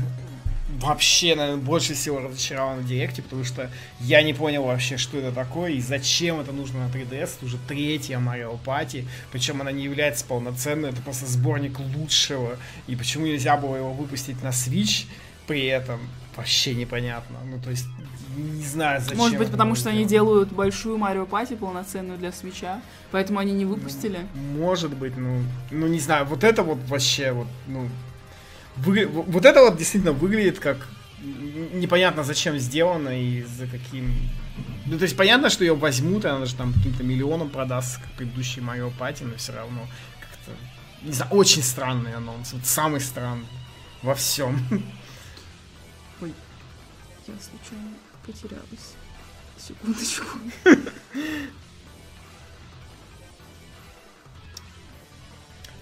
вообще, наверное, больше всего разочарован в Директе, потому что я не понял вообще, что это такое и зачем это нужно на 3DS. Это уже третья Mario Party, причем она не является полноценной, это просто сборник лучшего. И почему нельзя было его выпустить на Switch при этом, вообще непонятно. Ну, то есть, не знаю, зачем. Может быть, потому что они делают большую Марио Пати полноценную для свеча, поэтому они не выпустили? Может быть, ну, ну не знаю, вот это вот вообще вот, ну, вы, вот это вот действительно выглядит как непонятно зачем сделано и за каким... Ну, то есть понятно, что ее возьмут, и она же там каким-то миллионом продастся, как предыдущий Марио Пати, но все равно как-то... Не знаю, очень странный анонс. Вот самый странный во всем. Ой, я случайно потерялась. Секундочку.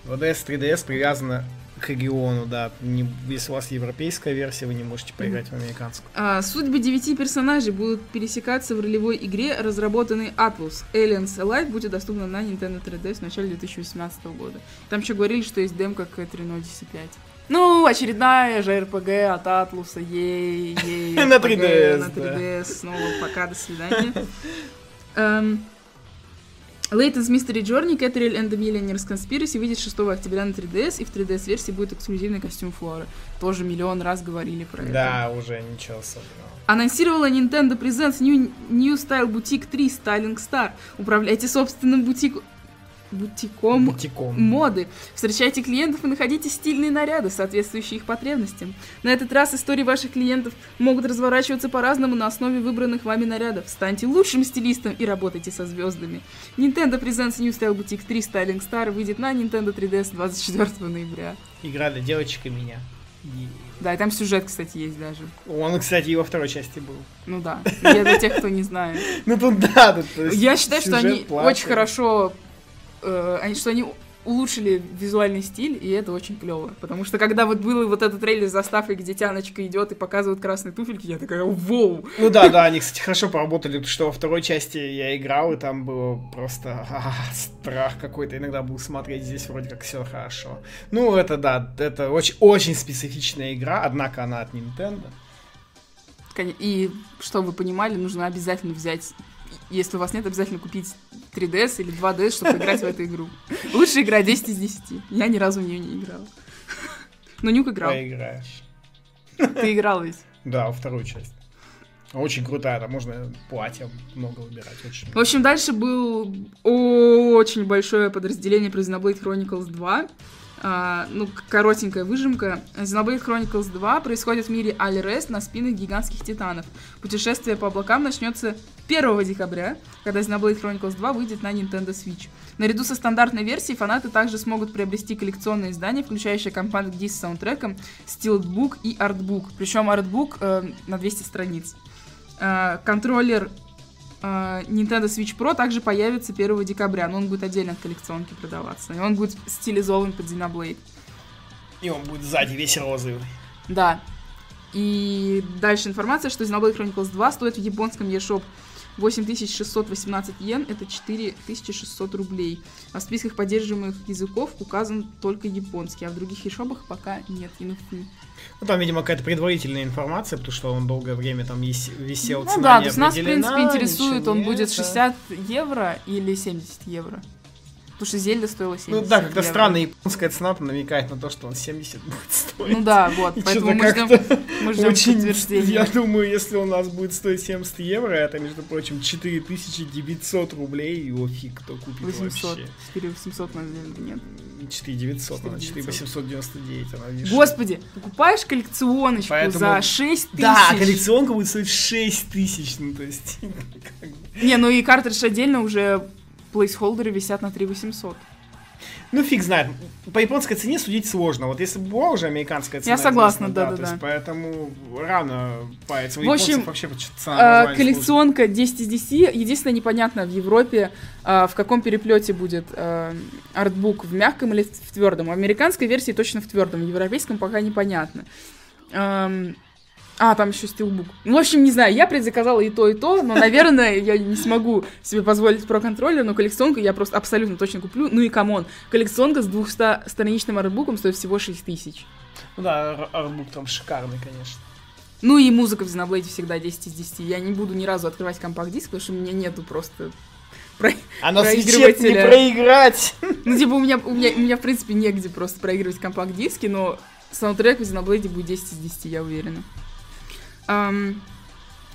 ВДС 3DS привязана к региону, да. Не, если у вас европейская версия, вы не можете поиграть mm-hmm. в американскую. А, судьбы девяти персонажей будут пересекаться в ролевой игре, разработанной Atlus. Aliens Alive будет доступна на Nintendo 3DS в начале 2018 года. Там еще говорили, что есть демка к Trino Odyssey 5. Ну, очередная же RPG от Атлуса, ей, ей. [laughs] На 3DS, На 3DS, снова пока, до свидания. Эм, Layton's Mystery Journey, Catriel and the Millionaire's Conspiracy выйдет 6 октября на 3DS, и в 3DS-версии будет эксклюзивный костюм Флоры. Тоже миллион раз говорили про это. Да, уже ничего особенного. Анонсировала Nintendo Presents New, New Style Boutique 3 Styling Star. Управляйте собственным бутиком бутиком, бутиком моды. Встречайте клиентов и находите стильные наряды, соответствующие их потребностям. На этот раз истории ваших клиентов могут разворачиваться по-разному на основе выбранных вами нарядов. Станьте лучшим стилистом и работайте со звездами. Nintendo Presents New Style Boutique 3 Styling Star выйдет на Nintendo 3DS 24 ноября. Игра для девочек и меня. Да, и там сюжет, кстати, есть даже. Он, кстати, и во второй части был. Ну да. Я для тех, кто не знает. [laughs] Ну тут да, тут Я считаю, что они очень хорошо э, они, что они улучшили визуальный стиль, и это очень клево. Потому что когда вот был вот этот трейлер с заставкой, где тяночка идет и показывают красные туфельки, я такая, воу! Ну да, да, они, кстати, хорошо поработали, что во второй части я играл, и там было просто а, страх какой-то. Иногда был смотреть, здесь вроде как все хорошо. Ну, это да, это очень, очень специфичная игра, однако она от Nintendo. И, чтобы вы понимали, нужно обязательно взять если у вас нет, обязательно купить 3DS или 2DS, чтобы играть в эту игру. Лучшая игра 10 из 10. Я ни разу в нее не играл. Но Нюк играл. Поиграешь. Ты играл ведь? Да, во вторую часть. Очень крутая, там можно платье много выбирать. Очень в общем, дальше был очень большое подразделение про Xenoblade Chronicles 2. Uh, ну, коротенькая выжимка. Xenoblade Chronicles 2 происходит в мире Альрест на спинах гигантских титанов. Путешествие по облакам начнется 1 декабря, когда Xenoblade Chronicles 2 выйдет на Nintendo Switch. Наряду со стандартной версией фанаты также смогут приобрести коллекционные издания, включающие компакт-диск с саундтреком, стилбук и артбук. Причем артбук э, на 200 страниц. Э, контроллер Nintendo Switch Pro также появится 1 декабря, но он будет отдельно от коллекционки продаваться. И он будет стилизован под Xenoblade. И он будет сзади весь розовый. Да. И дальше информация, что Xenoblade Chronicles 2 стоит в японском eShop 8618 йен, это 4600 рублей. А в списках поддерживаемых языков указан только японский, а в других eShopах пока нет инфы. Ну, там, видимо, какая-то предварительная информация, потому что он долгое время там висел, Ну да, то есть нас, в принципе, интересует, он будет 60 евро или 70 евро. Потому что Зельда стоила 70 Ну да, как-то евро. странно, японская цена намекает на то, что он 70 будет стоить. Ну да, вот, И поэтому мы ждем, мы ждем очень, подтверждения. Я думаю, если у нас будет стоить 70 евро, это, между прочим, 4900 рублей, его фиг кто купит 800. вообще. 4800 на Зельду нет. 4900, она 4899, она видишь. Господи, покупаешь коллекционочку Поэтому... за 6 тысяч. Да, коллекционка будет стоить 6 тысяч, ну то есть... [laughs] Не, ну и картридж отдельно уже плейсхолдеры висят на 3800. Ну, фиг знает. По японской цене судить сложно. Вот если бы была уже американская цена... Я согласна, да, да, да. Поэтому рано бояться. В общем, вообще цена э, коллекционка 10 из 10. Единственное, непонятно в Европе, э, в каком переплете будет э, артбук, в мягком или в твердом. В американской версии точно в твердом, в европейском пока непонятно. Эм, А, там еще steelbook. Ну, в общем, не знаю, я предзаказала и то, и то, но, наверное, [laughs] я не смогу себе позволить Pro Controller, но коллекционку я просто абсолютно точно куплю. Ну и come on, коллекционка с 200-страничным артбуком стоит всего 6 тысяч. Ну да, артбук там шикарный, конечно. Ну и музыка в Xenoblade всегда 10 из 10. Я не буду ни разу открывать компакт-диск, потому что у меня нету просто про... А на свече не проиграть! [laughs] Ну, типа, у меня, у, меня, у меня, в принципе, негде просто проигрывать компакт-диски, но саундтрек в Xenoblade будет 10 из 10, я уверена. Um,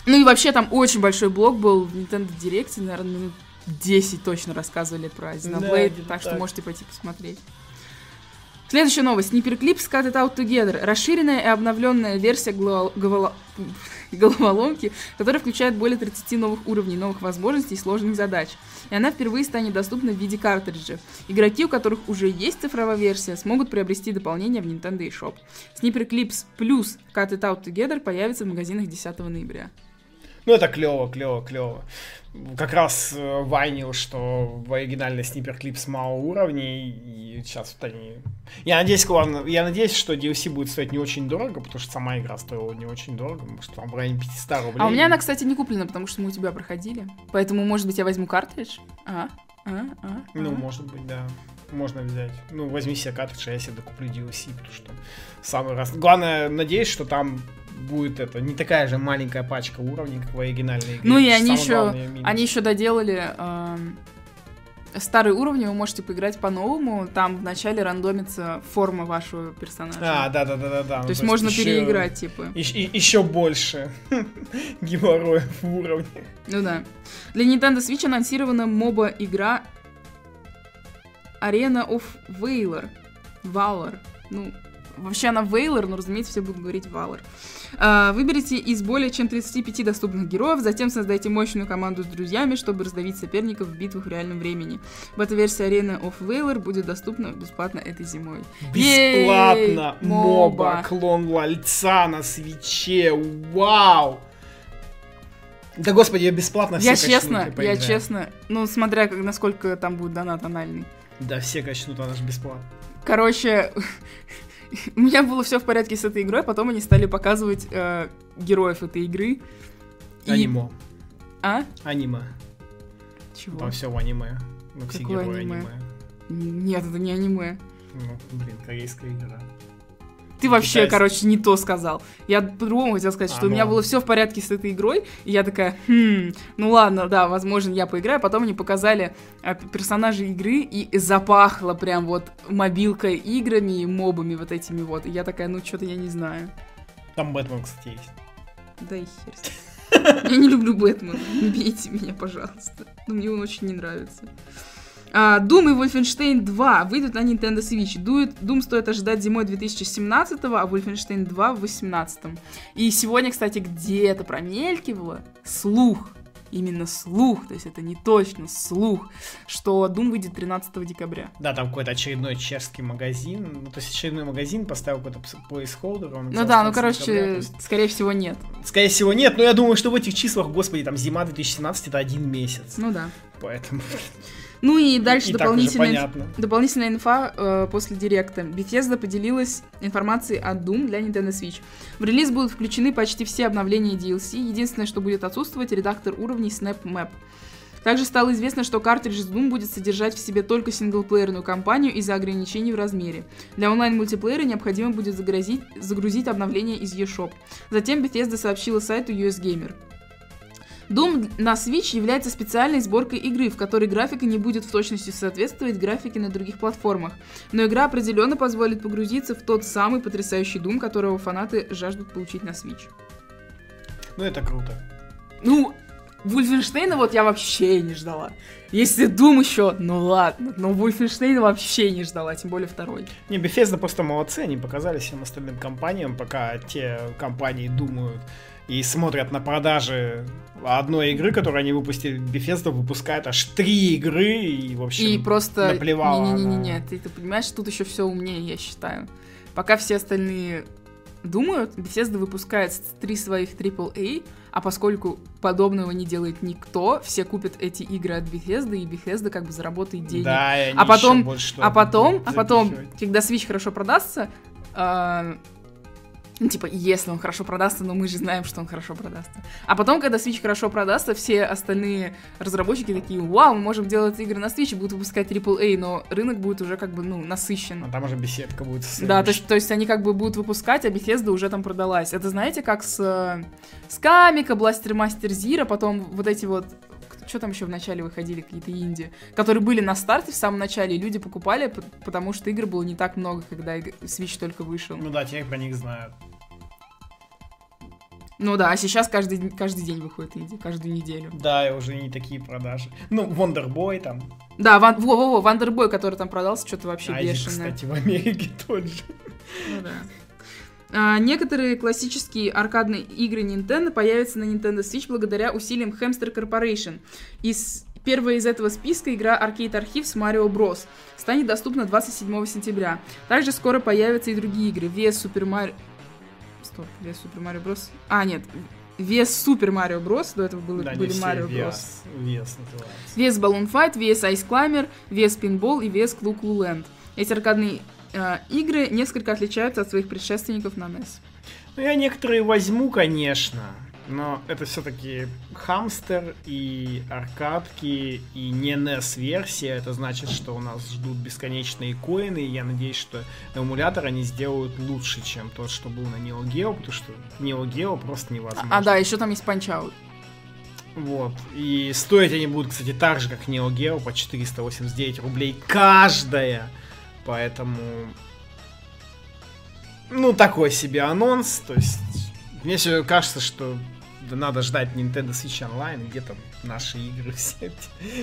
ну и вообще там очень большой блок был в Nintendo Direct, наверное, минут 10 точно рассказывали про Xenoblade, да, так, так что можете пойти посмотреть. Следующая новость. Sniper Clips Cut It Out Together. Расширенная и обновленная версия головол... [laughs] головоломки, которая включает более 30 новых уровней, новых возможностей и сложных задач. И она впервые станет доступна в виде картриджа. Игроки, у которых уже есть цифровая версия, смогут приобрести дополнение в Nintendo eShop. Sniper Clips плюс Cut It Out Together появится в магазинах 10 ноября. Ну, это клево, клево, клево. Как раз э, вайнил, что в оригинальной Sniper Clips мало уровней, и сейчас вот они... Я надеюсь, ладно, я надеюсь, что DLC будет стоить не очень дорого, потому что сама игра стоила не очень дорого, может, там в районе 500 рублей. А у меня она, кстати, не куплена, потому что мы у тебя проходили. Поэтому, может быть, я возьму картридж? А, а, а, Ну, может быть, да. Можно взять. Ну, возьми себе картридж, а я себе докуплю DLC, потому что самый раз... Главное, надеюсь, что там будет это не такая же маленькая пачка уровней, как в оригинальной игре. Ну и они еще, они еще доделали э, старые уровни, вы можете поиграть по-новому. Там вначале рандомится форма вашего персонажа. А, да, да, да, да, да. То, ну, есть можно еще, переиграть, типа. И, и, еще больше [laughs] геморроев в уровне. Ну да. Для Nintendo Switch анонсирована моба игра Arena of Valor. Valor. Ну, вообще она Вейлор, но, разумеется, все будут говорить Валор. А, выберите из более чем 35 доступных героев, затем создайте мощную команду с друзьями, чтобы раздавить соперников в битвах в реальном времени. Бета-версия Arena of Valor будет доступна бесплатно этой зимой. Бесплатно! Ей, моба! Клон Вальца на свече! Вау! Да господи, я бесплатно все Я честно, я честно, ну смотря как, насколько там будет донат анальный. Да, все качнут, она же бесплатно. Короче, [laughs] [laughs] у меня было все в порядке с этой игрой, потом они стали показывать э, героев этой игры. И... Анимо. А? Аниме. Чего? Там все в аниме. Ну, все Какое герои аниме? аниме? Нет, это не аниме. Ну, блин, корейская игра. Ты вообще, Китайский. короче, не то сказал. Я по-другому хотел сказать, что а, у меня ну... было все в порядке с этой игрой, и я такая, хм, ну ладно, да, возможно, я поиграю. Потом они показали а, персонажей игры, и запахло прям вот мобилкой играми и мобами вот этими вот. И я такая, ну что-то я не знаю. Там Бэтмен, кстати, есть. Да и хер. Я не люблю Бэтмена. Не бейте меня, пожалуйста. Но мне он очень не нравится. А, Doom и Wolfenstein 2 выйдут на Nintendo Switch. Doom стоит ожидать зимой 2017, а Wolfenstein 2 в 2018. И сегодня, кстати, где-то промелькивало слух, именно слух, то есть это не точно слух, что Doom выйдет 13 декабря. Да, там какой-то очередной чешский магазин, ну, то есть очередной магазин поставил какой-то. Он ну да, ну короче, декабря, есть... скорее всего нет. Скорее всего нет, но я думаю, что в этих числах, господи, там зима 2017 это один месяц. Ну да. Поэтому... Ну и дальше и дополнительная, дополнительная инфа э, после директа. Bethesda поделилась информацией о Doom для Nintendo Switch. В релиз будут включены почти все обновления DLC. Единственное, что будет отсутствовать, редактор уровней Snap Map. Также стало известно, что картридж с Doom будет содержать в себе только синглплеерную кампанию из-за ограничений в размере. Для онлайн-мультиплеера необходимо будет загрузить, загрузить обновление из eShop. Затем Bethesda сообщила сайту US Gamer. Doom на Switch является специальной сборкой игры, в которой графика не будет в точности соответствовать графике на других платформах. Но игра определенно позволит погрузиться в тот самый потрясающий Doom, которого фанаты жаждут получить на Switch. Ну, это круто. Ну, Вульфенштейна вот я вообще не ждала. Если Doom еще, ну ладно, но Вульфенштейна вообще не ждала, тем более второй. Не, Bethesda просто молодцы, они показали всем остальным компаниям, пока те компании думают, и смотрят на продажи одной игры, которую они выпустили, Bethesda выпускает аж три игры и, в общем, и просто... наплевала Не-не-не, ты, ты понимаешь, тут еще все умнее, я считаю. Пока все остальные думают, Bethesda выпускает три своих AAA, а поскольку подобного не делает никто, все купят эти игры от Bethesda, и Bethesda как бы заработает денег. Да, они а потом, а потом, а потом, когда Switch хорошо продастся, э, Ну, типа, если он хорошо продастся, но мы же знаем, что он хорошо продастся. А потом, когда Switch хорошо продастся, все остальные разработчики такие, вау, мы можем делать игры на Switch, будут выпускать AAA, но рынок будет уже как бы, ну, насыщен. А там уже беседка будет. Да, то есть, то есть они как бы будут выпускать, а Bethesda уже там продалась. Это знаете, как с, э, с Камика, Бластер Мастер Зира, потом вот эти вот что там еще в начале выходили, какие-то инди, которые были на старте в самом начале, и люди покупали, потому что игр было не так много, когда Switch только вышел. Ну да, те про них знают. Ну да, а сейчас каждый, каждый день выходит инди, каждую неделю. Да, и уже не такие продажи. Ну, Wonderboy там. Да, ван, во, во, во, Wonderboy, который там продался, что-то вообще а бешеное. кстати, в Америке [laughs] тот же. Ну да. А, некоторые классические аркадные игры Nintendo появятся на Nintendo Switch благодаря усилиям Hamster Corporation. Из Первая из этого списка игра Arcade Archives Mario Bros. станет доступна 27 сентября. Также скоро появятся и другие игры. VS Super Mario... Стоп, VS Super Mario Bros. А, нет, VS Super Mario Bros. До этого было, да, были Mario Bros. VS, VS, VS Balloon Fight, VS Ice Climber, VS Pinball и VS Clue Clue Land. Эти аркадные игры несколько отличаются от своих предшественников на NES. Ну, я некоторые возьму, конечно, но это все-таки хамстер и аркадки и не NES-версия. Это значит, что у нас ждут бесконечные коины, и я надеюсь, что эмулятор они сделают лучше, чем тот, что был на Neo Geo, потому что Neo Geo просто невозможно. А, а да, еще там есть Punch-Out. Вот. И стоить они будут, кстати, так же, как Neo Geo, по 489 рублей каждая. Поэтому... Ну, такой себе анонс. То есть, мне все кажется, что надо ждать Nintendo Switch Online, где там наши игры [laughs] все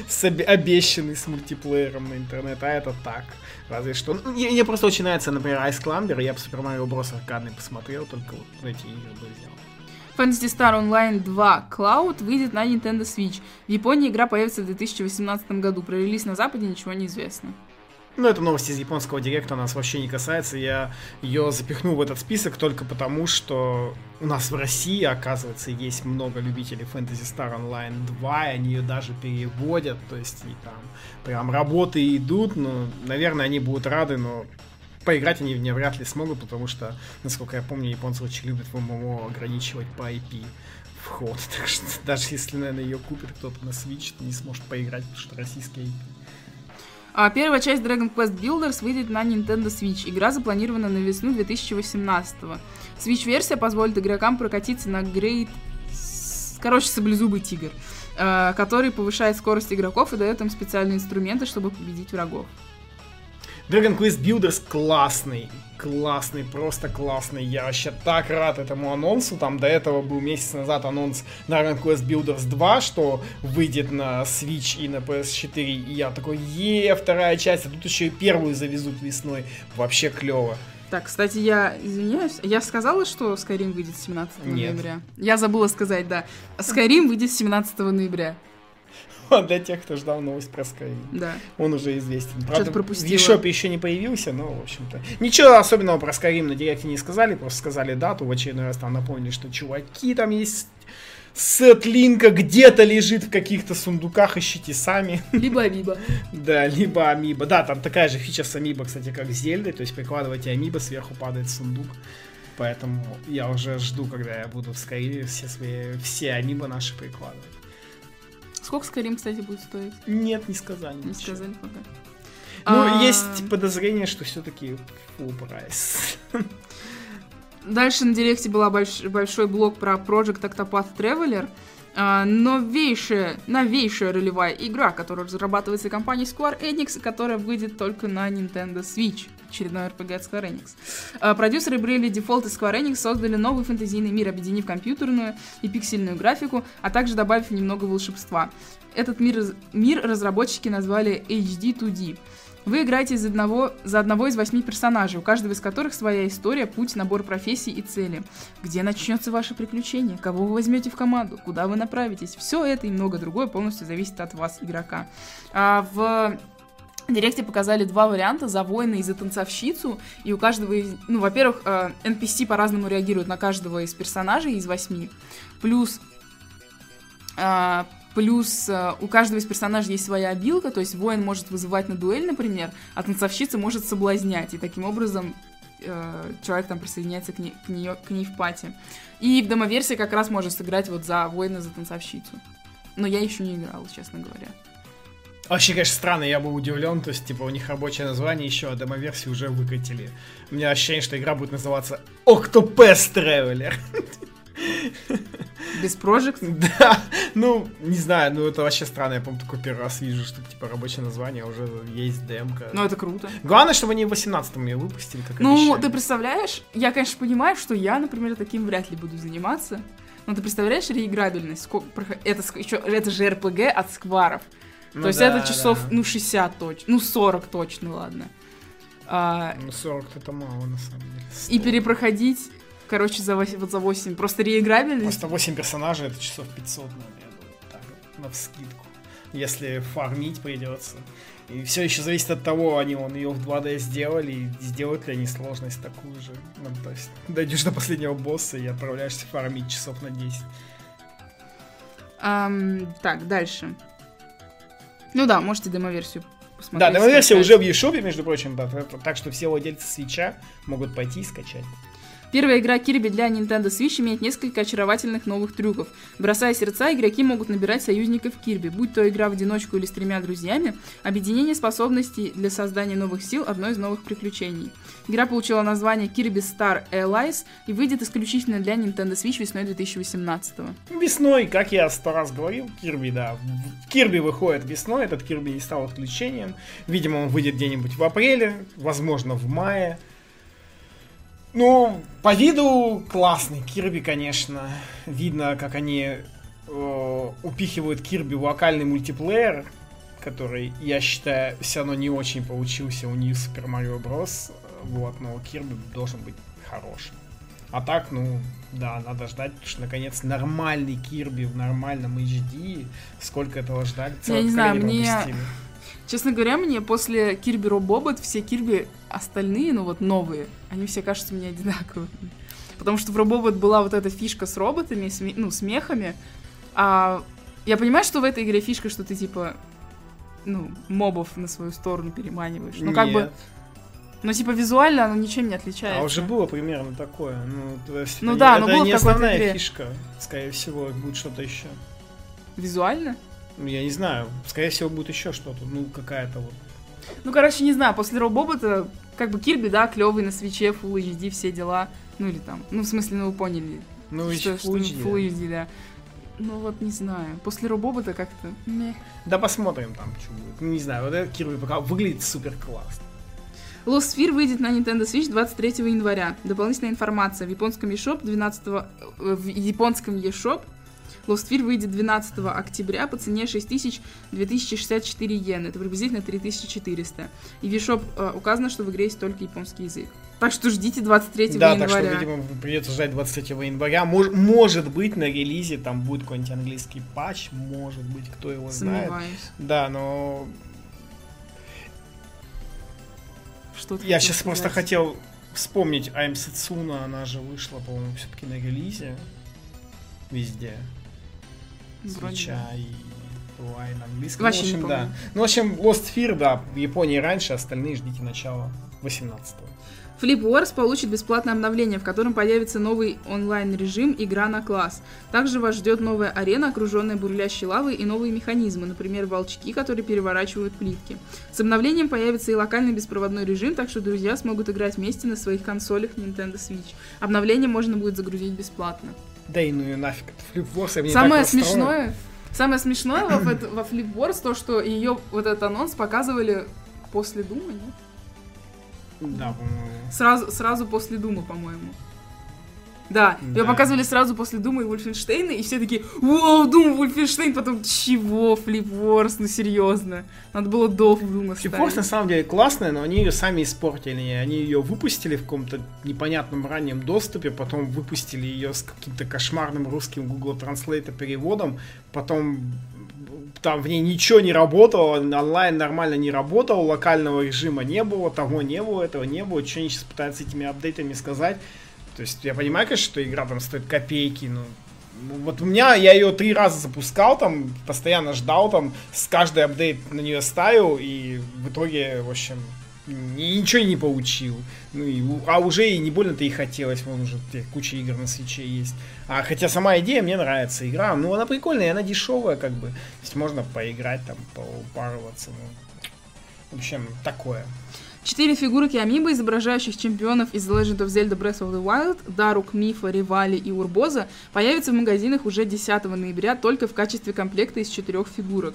с обещанные с мультиплеером на интернет, а это так. Разве что. Ну, мне, мне просто очень нравится, например, Ice Climber, я бы Super Mario Bros. аркадный посмотрел, только вот эти игры бы взял. Phantasy Star Online 2 Cloud выйдет на Nintendo Switch. В Японии игра появится в 2018 году. Про релиз на Западе ничего не известно. Ну, это новость из японского директа, нас вообще не касается. Я ее запихну в этот список только потому, что у нас в России, оказывается, есть много любителей Fantasy Star Online 2, и они ее даже переводят, то есть и там прям работы идут, ну, наверное, они будут рады, но поиграть они в нее вряд ли смогут, потому что, насколько я помню, японцы очень любят в ММО ограничивать по IP вход, [laughs] так что даже если, наверное, ее купит кто-то на Switch, то не сможет поиграть, потому что российский IP. А первая часть Dragon Quest Builders выйдет на Nintendo Switch. Игра запланирована на весну 2018 -го. Switch-версия позволит игрокам прокатиться на Great... Короче, саблезубый тигр, э, который повышает скорость игроков и дает им специальные инструменты, чтобы победить врагов. Dragon Quest Builders классный, классный, просто классный. Я вообще так рад этому анонсу. Там до этого был месяц назад анонс Dragon Quest Builders 2, что выйдет на Switch и на PS4. И я такой, е, вторая часть, а тут еще и первую завезут весной. Вообще клево. Так, кстати, я извиняюсь, я сказала, что Skyrim выйдет 17 Нет. ноября. Я забыла сказать, да. Skyrim выйдет 17 ноября. Для тех, кто ждал новость про Skyrim. Да. Он уже известен. Правда, пропустила. в eShop еще не появился, но, в общем-то. Ничего особенного про Skyrim на директе не сказали, просто сказали дату. В очередной раз там напомнили, что чуваки, там есть сет линка где-то лежит в каких-то сундуках, ищите сами. Либо амиба. да, либо амиба. Да, там такая же фича с амиба, кстати, как с Зельдой, то есть прикладываете амиба, сверху падает сундук. Поэтому я уже жду, когда я буду в Скайриме все свои, все амиба наши прикладывать. Сколько Skyrim, кстати, будет стоить? Нет, не сказали. Не ничего. сказали пока. Ну, а... есть подозрение, что все-таки full прайс. Дальше на директе был больш... большой блок про Project Octopath Traveler. Uh, новейшая, новейшая ролевая игра, которая разрабатывается компанией Square Enix которая выйдет только на Nintendo Switch. Очередной RPG от Square Enix. Uh, продюсеры Bravely Default и Square Enix создали новый фэнтезийный мир, объединив компьютерную и пиксельную графику, а также добавив немного волшебства. Этот мир, мир разработчики назвали HD 2D. Вы играете за одного, за одного из восьми персонажей, у каждого из которых своя история, путь, набор профессий и цели. Где начнется ваше приключение? Кого вы возьмете в команду? Куда вы направитесь? Все это и много другое полностью зависит от вас, игрока. А в Директе показали два варианта, за воина и за танцовщицу, и у каждого из... Ну, во-первых, NPC по-разному реагируют на каждого из персонажей из восьми, плюс а, Плюс э, у каждого из персонажей есть своя обилка, то есть воин может вызывать на дуэль, например, а танцовщица может соблазнять. И таким образом э, человек там присоединяется к ней, к, нее, к ней в пати. И в демоверсии как раз можно сыграть вот за воина, за танцовщицу. Но я еще не играл, честно говоря. Вообще, конечно, странно, я был удивлен, то есть, типа, у них рабочее название еще, а демоверсии уже выкатили. У меня ощущение, что игра будет называться Octopath [laughs] Traveler. Без прожект? [laughs] Да, ну, не знаю, ну это вообще странно, я, помню, такой первый раз вижу, что, типа, рабочее название, а уже есть демка. Ну, это круто. Главное, чтобы они в 18-м ее выпустили, как Ну, обещали. ты представляешь, я, конечно, понимаю, что я, например, таким вряд ли буду заниматься, но ты представляешь реиграбельность? Это, еще, это же РПГ от скваров. Ну То есть да, это часов, да. ну, 60 точно, ну, 40 точно, ладно. А, Ну, 40 это мало, на самом деле. и 100. перепроходить, короче, за 8, вот за 8. Просто реиграбельность. Просто 8 персонажей, это часов 500, наверное, так, вот, на вскидку. Если фармить придется. И все еще зависит от того, они он ее в 2D сделали, и сделают ли они сложность такую же. Ну, то есть, дойдешь до последнего босса и отправляешься фармить часов на 10. Ам, так, дальше. Ну да, можете демоверсию посмотреть. Да, демо-версия уже в eShop, между прочим, да, так- так что все владельцы свеча могут пойти и скачать. Первая игра Kirby для Nintendo Switch имеет несколько очаровательных новых трюков. Бросая сердца, игроки могут набирать союзников Кирби, будь то игра в одиночку или с тремя друзьями, объединение способностей для создания новых сил – одно из новых приключений. Игра получила название Kirby Star Allies и выйдет исключительно для Nintendo Switch весной 2018 Весной, как я сто раз говорил, Кирби, да. Кирби выходит весной, этот Кирби не стал исключением. Видимо, он выйдет где-нибудь в апреле, возможно, в мае. Ну, по виду классный Кирби, конечно. Видно, как они э, упихивают Кирби в локальный мультиплеер, который, я считаю, все равно не очень получился у New Super Mario Bros. Вот, но Кирби должен быть хорошим. А так, ну, да, надо ждать, потому что, наконец, нормальный Кирби в нормальном HD. Сколько этого ждали? Я не знаю, мне-. Честно говоря, мне после Кирби Робобот все Кирби остальные, ну вот новые, они все кажутся мне одинаковыми. Потому что в Робобот была вот эта фишка с роботами, с, ми- ну, с мехами. А я понимаю, что в этой игре фишка, что ты типа ну, мобов на свою сторону переманиваешь. Ну, как бы, Нет. ну, типа, визуально оно ничем не отличается. А уже было примерно такое. Ну, то есть Ну это да, но было в не какой-то основная игре. фишка. Скорее всего, будет что-то еще. Визуально? Ну, я не знаю. Скорее всего, будет еще что-то. Ну, какая-то вот. Ну, короче, не знаю, после Робобота, как бы Кирби, да, клевый на свече, Full HD, все дела. Ну, или там, ну, в смысле, ну, вы поняли. Ну, что, что Full HD, Full HD, да. Ну, вот, не знаю. После Робобота как-то... Да посмотрим там, что будет. Не знаю, вот этот Кирби пока выглядит супер классно. Lost Sphere выйдет на Nintendo Switch 23 января. Дополнительная информация. В японском eShop 12... э, В японском eShop Sphere выйдет 12 октября по цене 6000-2064 йены. Это приблизительно 3400. И в eShop э, указано, что в игре есть только японский язык. Так что ждите 23 Да, января. так что, видимо, придется ждать 23 января. Мож- может быть, на релизе там будет какой-нибудь английский патч, может быть, кто его знает. Сомневаюсь. Да, но Что ты я сейчас просто сказать? хотел вспомнить Айм Сацуна, она же вышла, по-моему, все-таки на релизе. Везде. Свеча и на английском. Вообще ну, в общем, да. Ну, в общем, Lost Fear, да, в Японии раньше, остальные ждите начала 18-го. Flip Wars получит бесплатное обновление, в котором появится новый онлайн-режим «Игра на класс». Также вас ждет новая арена, окруженная бурлящей лавой и новые механизмы, например, волчки, которые переворачивают плитки. С обновлением появится и локальный беспроводной режим, так что друзья смогут играть вместе на своих консолях Nintendo Switch. Обновление можно будет загрузить бесплатно. Да и ну и нафиг, это Wars, я мне Самое смешное, самое смешное во, во Flip Wars то, что ее вот этот анонс показывали после Дума, нет? Да, по-моему. Сразу, сразу после Дума, по-моему. Да, ее Да. показывали сразу после Дума и Вольфенштейна, и все такие, вау, Дум, Вольфенштейн, потом, чего, Флип Ворс, ну серьезно. Надо было до Дума Wars на самом деле классная, но они ее сами испортили. Они ее выпустили в каком-то непонятном раннем доступе, потом выпустили ее с каким-то кошмарным русским Google Translate переводом, потом там в ней ничего не работало, онлайн нормально не работал, локального режима не было, того не было, этого не было. Что они сейчас пытаются этими апдейтами сказать? То есть я понимаю, конечно, что игра там стоит копейки, но ну, вот у меня, я ее три раза запускал, там, постоянно ждал, там, с каждый апдейт на нее ставил, и в итоге, в общем, ничего не получил. Ну и, а уже и не больно-то и хотелось, вон уже куча игр на свече есть. А хотя сама идея мне нравится, игра, ну она прикольная, она дешевая как бы. То есть можно поиграть там, поупарываться. Ну. В общем, такое. Четыре фигурки Амибо, изображающих чемпионов из The Legend of Zelda Breath of the Wild, Дарук, Мифа, Ривали и Урбоза, появятся в магазинах уже 10 ноября только в качестве комплекта из четырех фигурок.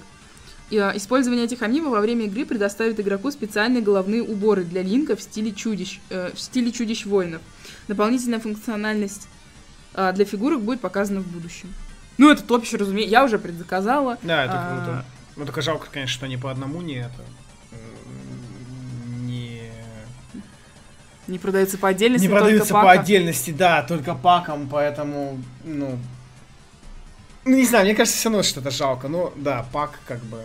И, а, использование этих амибо во время игры предоставит игроку специальные головные уборы для Линка в стиле чудищ, э, в стиле чудищ воинов. Дополнительная функциональность э, для фигурок будет показана в будущем. Ну, это топище, разумеется. Я уже предзаказала. Да, это а... круто. Ну, только жалко, конечно, что не по одному не это. Не продается по отдельности. Не продается по отдельности, да, только паком, поэтому, ну, ну, не знаю, мне кажется, все равно что-то жалко. Ну, да, пак как бы...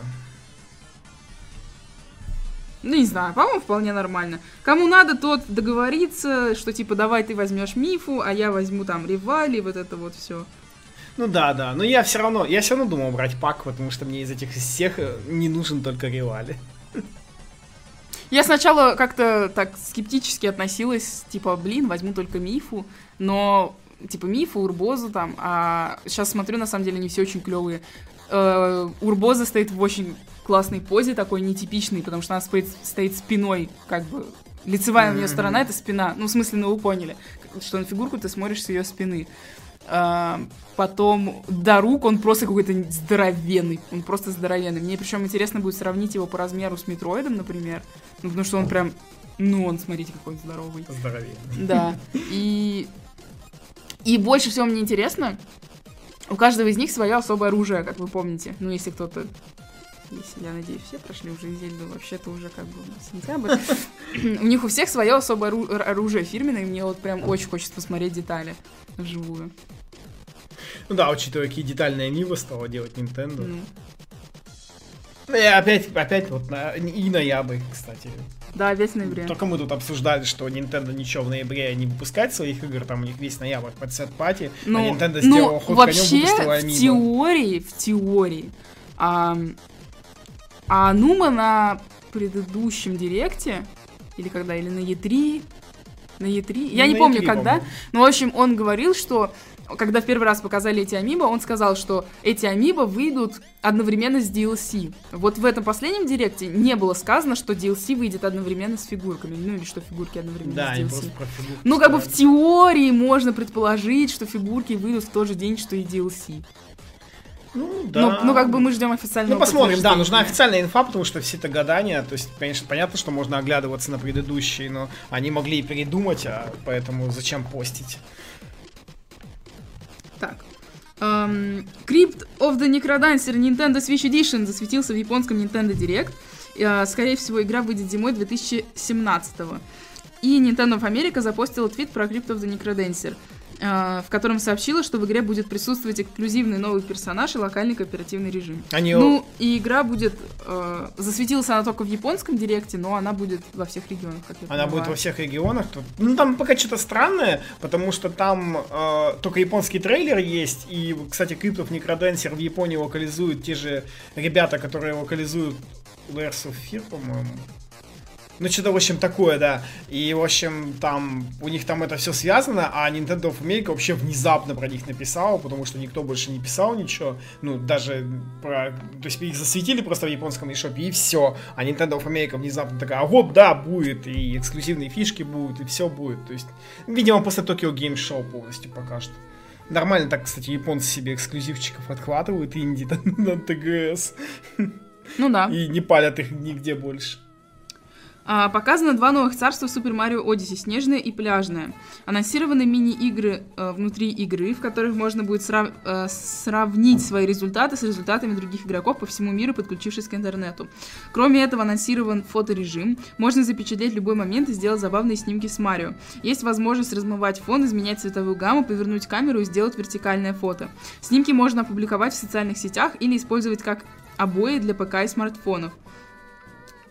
Ну, не знаю, по-моему, вполне нормально. Кому надо, тот договорится, что типа давай ты возьмешь мифу, а я возьму там Ривали, вот это вот все. Ну да, да. Но я все равно, я все равно думал брать пак, потому что мне из этих всех э, не нужен только Ривали. Я сначала как-то так скептически относилась, типа, блин, возьму только мифу, но типа мифы, Урбозу там, а сейчас смотрю, на самом деле, они все очень клевые. Э, Урбоза стоит в очень классной позе, такой нетипичной, потому что она стоит, стоит спиной, как бы, лицевая mm-hmm. у нее сторона это спина. Ну, в смысле, ну вы поняли, что на фигурку ты смотришь с ее спины. А, потом Дарук, он просто какой-то здоровенный. Он просто здоровенный. Мне причем интересно будет сравнить его по размеру с Метроидом, например. Ну, потому что он прям. Ну, он, смотрите, какой он здоровый. Здоровенный. Да. И и больше всего мне интересно, у каждого из них свое особое оружие, как вы помните. Ну, если кто-то если, я надеюсь, все прошли уже Зельду, вообще-то уже как бы сентябрь. [laughs] У них у всех свое особое оружие фирменное, и мне вот прям очень хочется посмотреть детали вживую. Ну да, учитывая, какие детальные Мива стала делать Nintendo. Ну. И опять, опять вот на, и ноябрь, кстати. Да, весь ноябрь. Только мы тут обсуждали, что Nintendo ничего в ноябре не выпускает своих игр, там у них весь ноябрь под сет пати, ну, а Nintendo ну, сделала ход вообще, конем, в теории, в теории, а, а Нума на предыдущем директе, или когда, или на E3, на E3, я на не E3, помню когда, но, в общем, он говорил, что когда в первый раз показали эти амибо, он сказал, что эти амибо выйдут одновременно с DLC. Вот в этом последнем директе не было сказано, что DLC выйдет одновременно с фигурками. Ну или что фигурки одновременно да, с DLC. Ну как бы в теории можно предположить, что фигурки выйдут в тот же день, что и DLC. Ну, да. Ну, ну, как бы мы ждем официального Ну, посмотрим, да, нужна официальная инфа, потому что все это гадания, то есть, конечно, понятно, что можно оглядываться на предыдущие, но они могли и передумать, а поэтому зачем постить? Так. Um, Crypt of the Necrodancer Nintendo Switch Edition засветился в японском Nintendo Direct. Uh, скорее всего, игра выйдет зимой 2017 -го. И Nintendo of America запостила твит про Crypt of the Necrodancer. А, в котором сообщила, что в игре будет присутствовать эксклюзивный новый персонаж и локальный кооперативный режим. Они... Ну, и игра будет... Э, засветилась она только в японском директе, но она будет во всех регионах, как я Она будет во всех регионах. Ну, там пока что-то странное, потому что там э, только японский трейлер есть, и, кстати, Криптов Некроденсер в Японии локализуют те же ребята, которые локализуют Layers of Fear, по-моему. Ну, что-то, в общем, такое, да. И, в общем, там, у них там это все связано, а Nintendo of America вообще внезапно про них написал, потому что никто больше не писал ничего. Ну, даже про... То есть их засветили просто в японском eShop, и все. А Nintendo of America внезапно такая, а вот, да, будет, и эксклюзивные фишки будут, и все будет. То есть, видимо, после Tokyo Game Show полностью покажут. Нормально так, кстати, японцы себе эксклюзивчиков отхватывают инди [laughs] на ТГС. Ну да. И не палят их нигде больше. А, показано два новых царства Super Mario Odyssey, снежное и пляжное. Анонсированы мини-игры э, внутри игры, в которых можно будет срав э, сравнить свои результаты с результатами других игроков по всему миру, подключившись к интернету. Кроме этого, анонсирован фоторежим. Можно запечатлеть любой момент и сделать забавные снимки с Марио. Есть возможность размывать фон, изменять цветовую гамму, повернуть камеру и сделать вертикальное фото. Снимки можно опубликовать в социальных сетях или использовать как обои для ПК и смартфонов.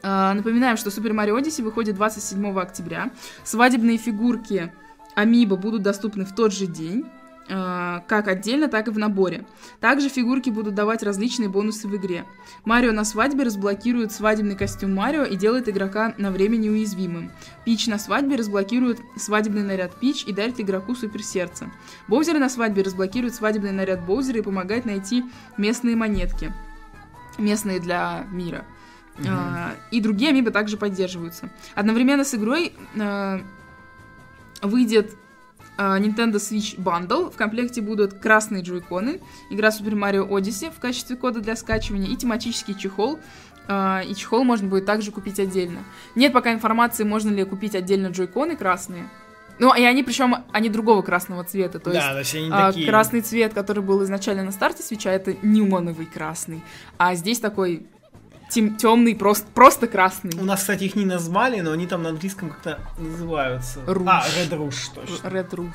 А, напоминаем, что Super Mario Odyssey выходит 27 октября. Свадебные фигурки Амиба будут доступны в тот же день. э, как отдельно, так и в наборе. Также фигурки будут давать различные бонусы в игре. Марио на свадьбе разблокирует свадебный костюм Марио и делает игрока на время неуязвимым. Пич на свадьбе разблокирует свадебный наряд Пич и дарит игроку суперсердце. Боузер на свадьбе разблокирует свадебный наряд Боузера и помогает найти местные монетки. Местные для мира. А, и другие амибы также поддерживаются. Одновременно с игрой а, выйдет а, Nintendo Switch Bundle. В комплекте будут красные джойконы, игра Super Mario Odyssey в качестве кода для скачивания и тематический чехол. А, И чехол можно будет также купить отдельно. Нет пока информации, можно ли купить отдельно джойконы красные. Ну, и они, причем, они другого красного цвета. То есть да, то есть они а, такие. красный цвет, который был изначально на старте свеча, это неоновый красный. А здесь такой темный, просто, просто красный. У нас, кстати, их не назвали, но они там на английском как-то называются. Руж. А, Red Rouge, точно. Red Rouge.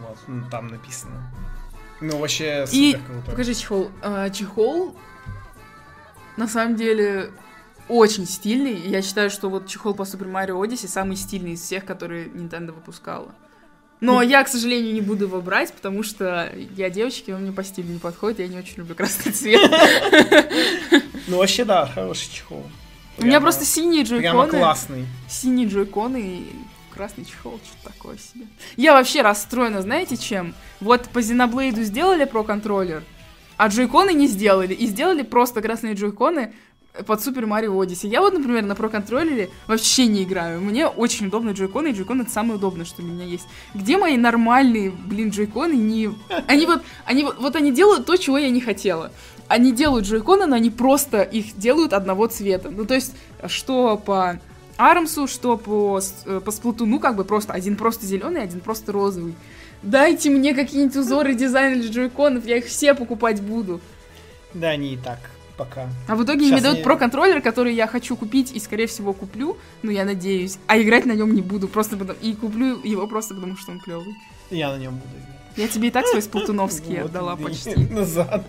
Вот, ну, там написано. Ну, вообще, И супер круто. покажи чехол. А, чехол на самом деле очень стильный. И Я считаю, что вот чехол по Super Mario Odyssey самый стильный из всех, которые Nintendo выпускала. Но я, к сожалению, не буду его брать, потому что я девочка, и он мне по стилю не подходит, я не очень люблю красный цвет. Ну, вообще, да, хороший чехол. У меня Прямо- просто синие Прямо джойконы. классный. Синие джойконы и красный чехол, что-то такое себе. Я вообще расстроена, знаете чем? Вот по Xenoblade сделали про контроллер, а джойконы не сделали. И сделали просто красные джойконы под Super Mario Odyssey. Я вот, например, на про контроллере вообще не играю. Мне очень удобны джойконы, и джойконы это самое удобное, что у меня есть. Где мои нормальные, блин, джойконы? Не... Они вот, они вот, вот они делают то, чего я не хотела. Они делают джойконы, но они просто их делают одного цвета. Ну, то есть, что по Армсу, что по, э, по Сплатуну, как бы просто один просто зеленый, один просто розовый. Дайте мне какие-нибудь узоры дизайна для джойконов, я их все покупать буду. Да, они и так пока. А в итоге мне Щас дают я- про контроллер, который я хочу купить и, скорее всего, куплю, ну, я надеюсь, а играть на нем не буду, просто потому... и куплю его просто потому, что он клевый. Я на нем буду играть. Я тебе и так свои [laughs] сплатуновские отдала почти. [laughs] Назад.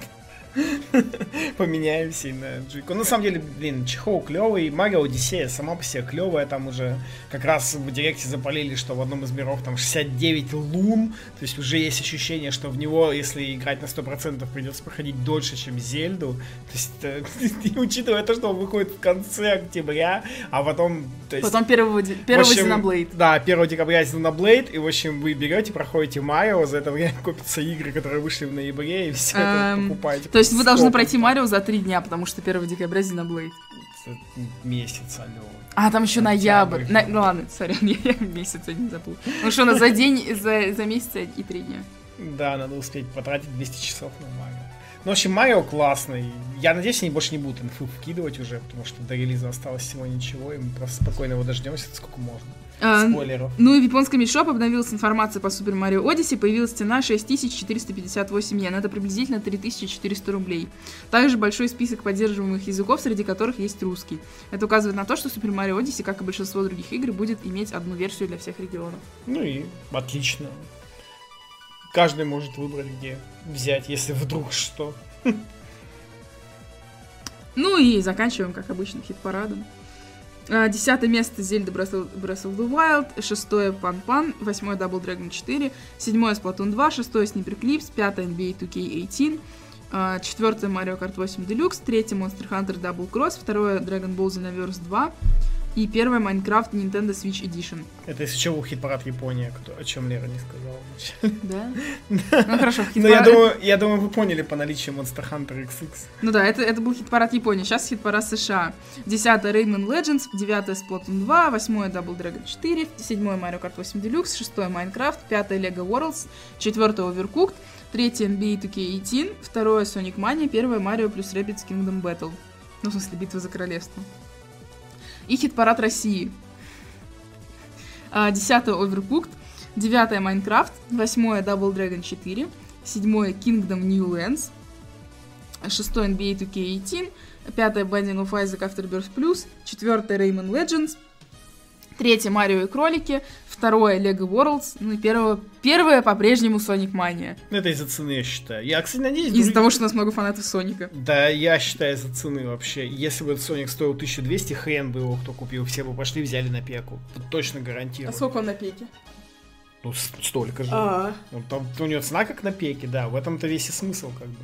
[laughs] Поменяемся и на Джико. Ну, на самом деле, блин, чехол клевый. Марио Одиссея сама по себе клевая. Там уже как раз в директе запалили, что в одном из миров там 69 лун. То есть уже есть ощущение, что в него, если играть на 100%, придется проходить дольше, чем Зельду. То есть, э, [laughs] и учитывая то, что он выходит в конце октября, а потом... То есть, Потом первого, ди- первого в общем, Xenoblade. Да, 1 декабря Xenoblade, и, в общем, вы берете, проходите Марио, за это время [laughs] копятся игры, которые вышли в ноябре, и все это Эм, покупаете. То есть вы должны пройти Марио за три дня, потому что 1 декабря. Это Месяц, алло. А, там еще ноябрь. На- Ну ладно, сорян, [laughs] я месяц не забыл. Ну что, на за день, за, за месяц и три дня. Да, надо успеть потратить 200 часов на Марио. Ну, в общем, Марио классный. Я надеюсь, они больше не будут инфу вкидывать уже, потому что до релиза осталось всего ничего, и мы просто спокойно его дождемся, сколько можно. А, Спойлеров. Ну и в японском Мишоп обновилась информация по Super Mario Odyssey, появилась цена 6458 йен, это приблизительно 3400 рублей. Также большой список поддерживаемых языков, среди которых есть русский. Это указывает на то, что Super Mario Odyssey, как и большинство других игр, будет иметь одну версию для всех регионов. Ну и отлично. Каждый может выбрать, где взять, если вдруг что. Ну и заканчиваем, как обычно, хит-парадом. А, Десятое место Зельда Breath of, the Wild, шестое Пан Пан, восьмое Double Dragon 4, седьмое Splatoon 2, шестое Sniper Clips, пятое NBA 2K18, а, четвертое Mario Kart 8 Deluxe, третье Monster Hunter Double Cross, второе Dragon Ball Xenoverse 2 и первое Minecraft Nintendo Switch Edition. Это если что, был хит-парад Япония, о чем Лера не сказала. вначале. [laughs] Да? Ну хорошо, Но я хит-парад- думаю, я думаю, вы поняли по наличию Monster Hunter XX. Ну да, это, это был хит-парад Японии, сейчас хит-парад США. Десятое Rayman Legends, девятое Splatoon 2, восьмое Double Dragon 4, седьмое Mario Kart 8 Deluxe, шестое Minecraft, пятое Lego Worlds, четвертое Overcooked, третье NBA 2K18, второе Sonic Mania, первое Mario плюс Rabbids Kingdom Battle. Ну, в смысле, битва за королевство. И хит-парад России. А, Десятое Overcooked, девятое Minecraft, восьмое Double Dragon 4, седьмое Kingdom New Lands, шестой NBA 2K18, пятое Binding of Isaac Afterbirth Plus, четвертое Rayman Legends, третье Марио и кролики, второе Lego Worlds, ну и первое, первое по-прежнему Sonic Mania. Ну, это из-за цены, я считаю. Я, кстати, надеюсь... Из-за друг- того, что у нас много фанатов Соника. Да, я считаю из-за цены вообще. Если бы этот Sonic стоил 1200, хрен бы его кто купил. Все бы пошли, взяли на пеку. Тут точно гарантирую. А он на пеке? Ну, столько же. А. Ну, там у него цена как на пеке, да, в этом-то весь и смысл, как бы.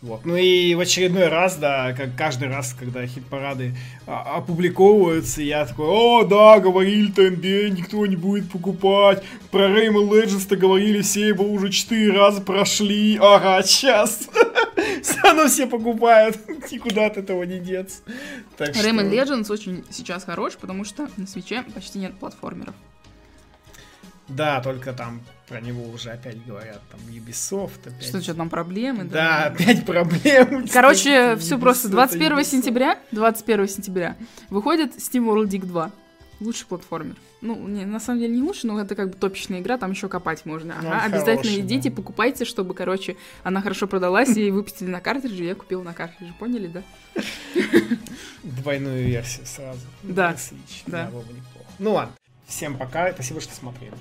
Вот. Ну и в очередной раз, да, как каждый раз, когда хит-парады а, опубликовываются, я такой, о, да, говорили ТНД, никто не будет покупать. Про Rayman Legends-то говорили все, его уже четыре раза прошли. Ага, сейчас. [laughs] Все равно все покупают. [laughs] Никуда от этого не деться. Rayman. Legends очень сейчас хорош, потому что на свече почти нет платформеров. Да, только там про него уже опять говорят, там Ubisoft. Опять... Что, что там проблемы? Да, да опять проблемы. [laughs] Короче, все просто. 21 сентября, 21 сентября выходит Steam World Dig 2. Лучший платформер. Ну, не, на самом деле не лучше, но это как бы топичная игра, там еще копать можно. Ну, ага, обязательно хороший, идите, да. покупайте, чтобы, короче, она хорошо продалась и выпустили на картридже, я купил на картридже, поняли, да? [laughs] Двойную версию сразу. Да. Да. Ну ладно. Всем пока, спасибо, что смотрели.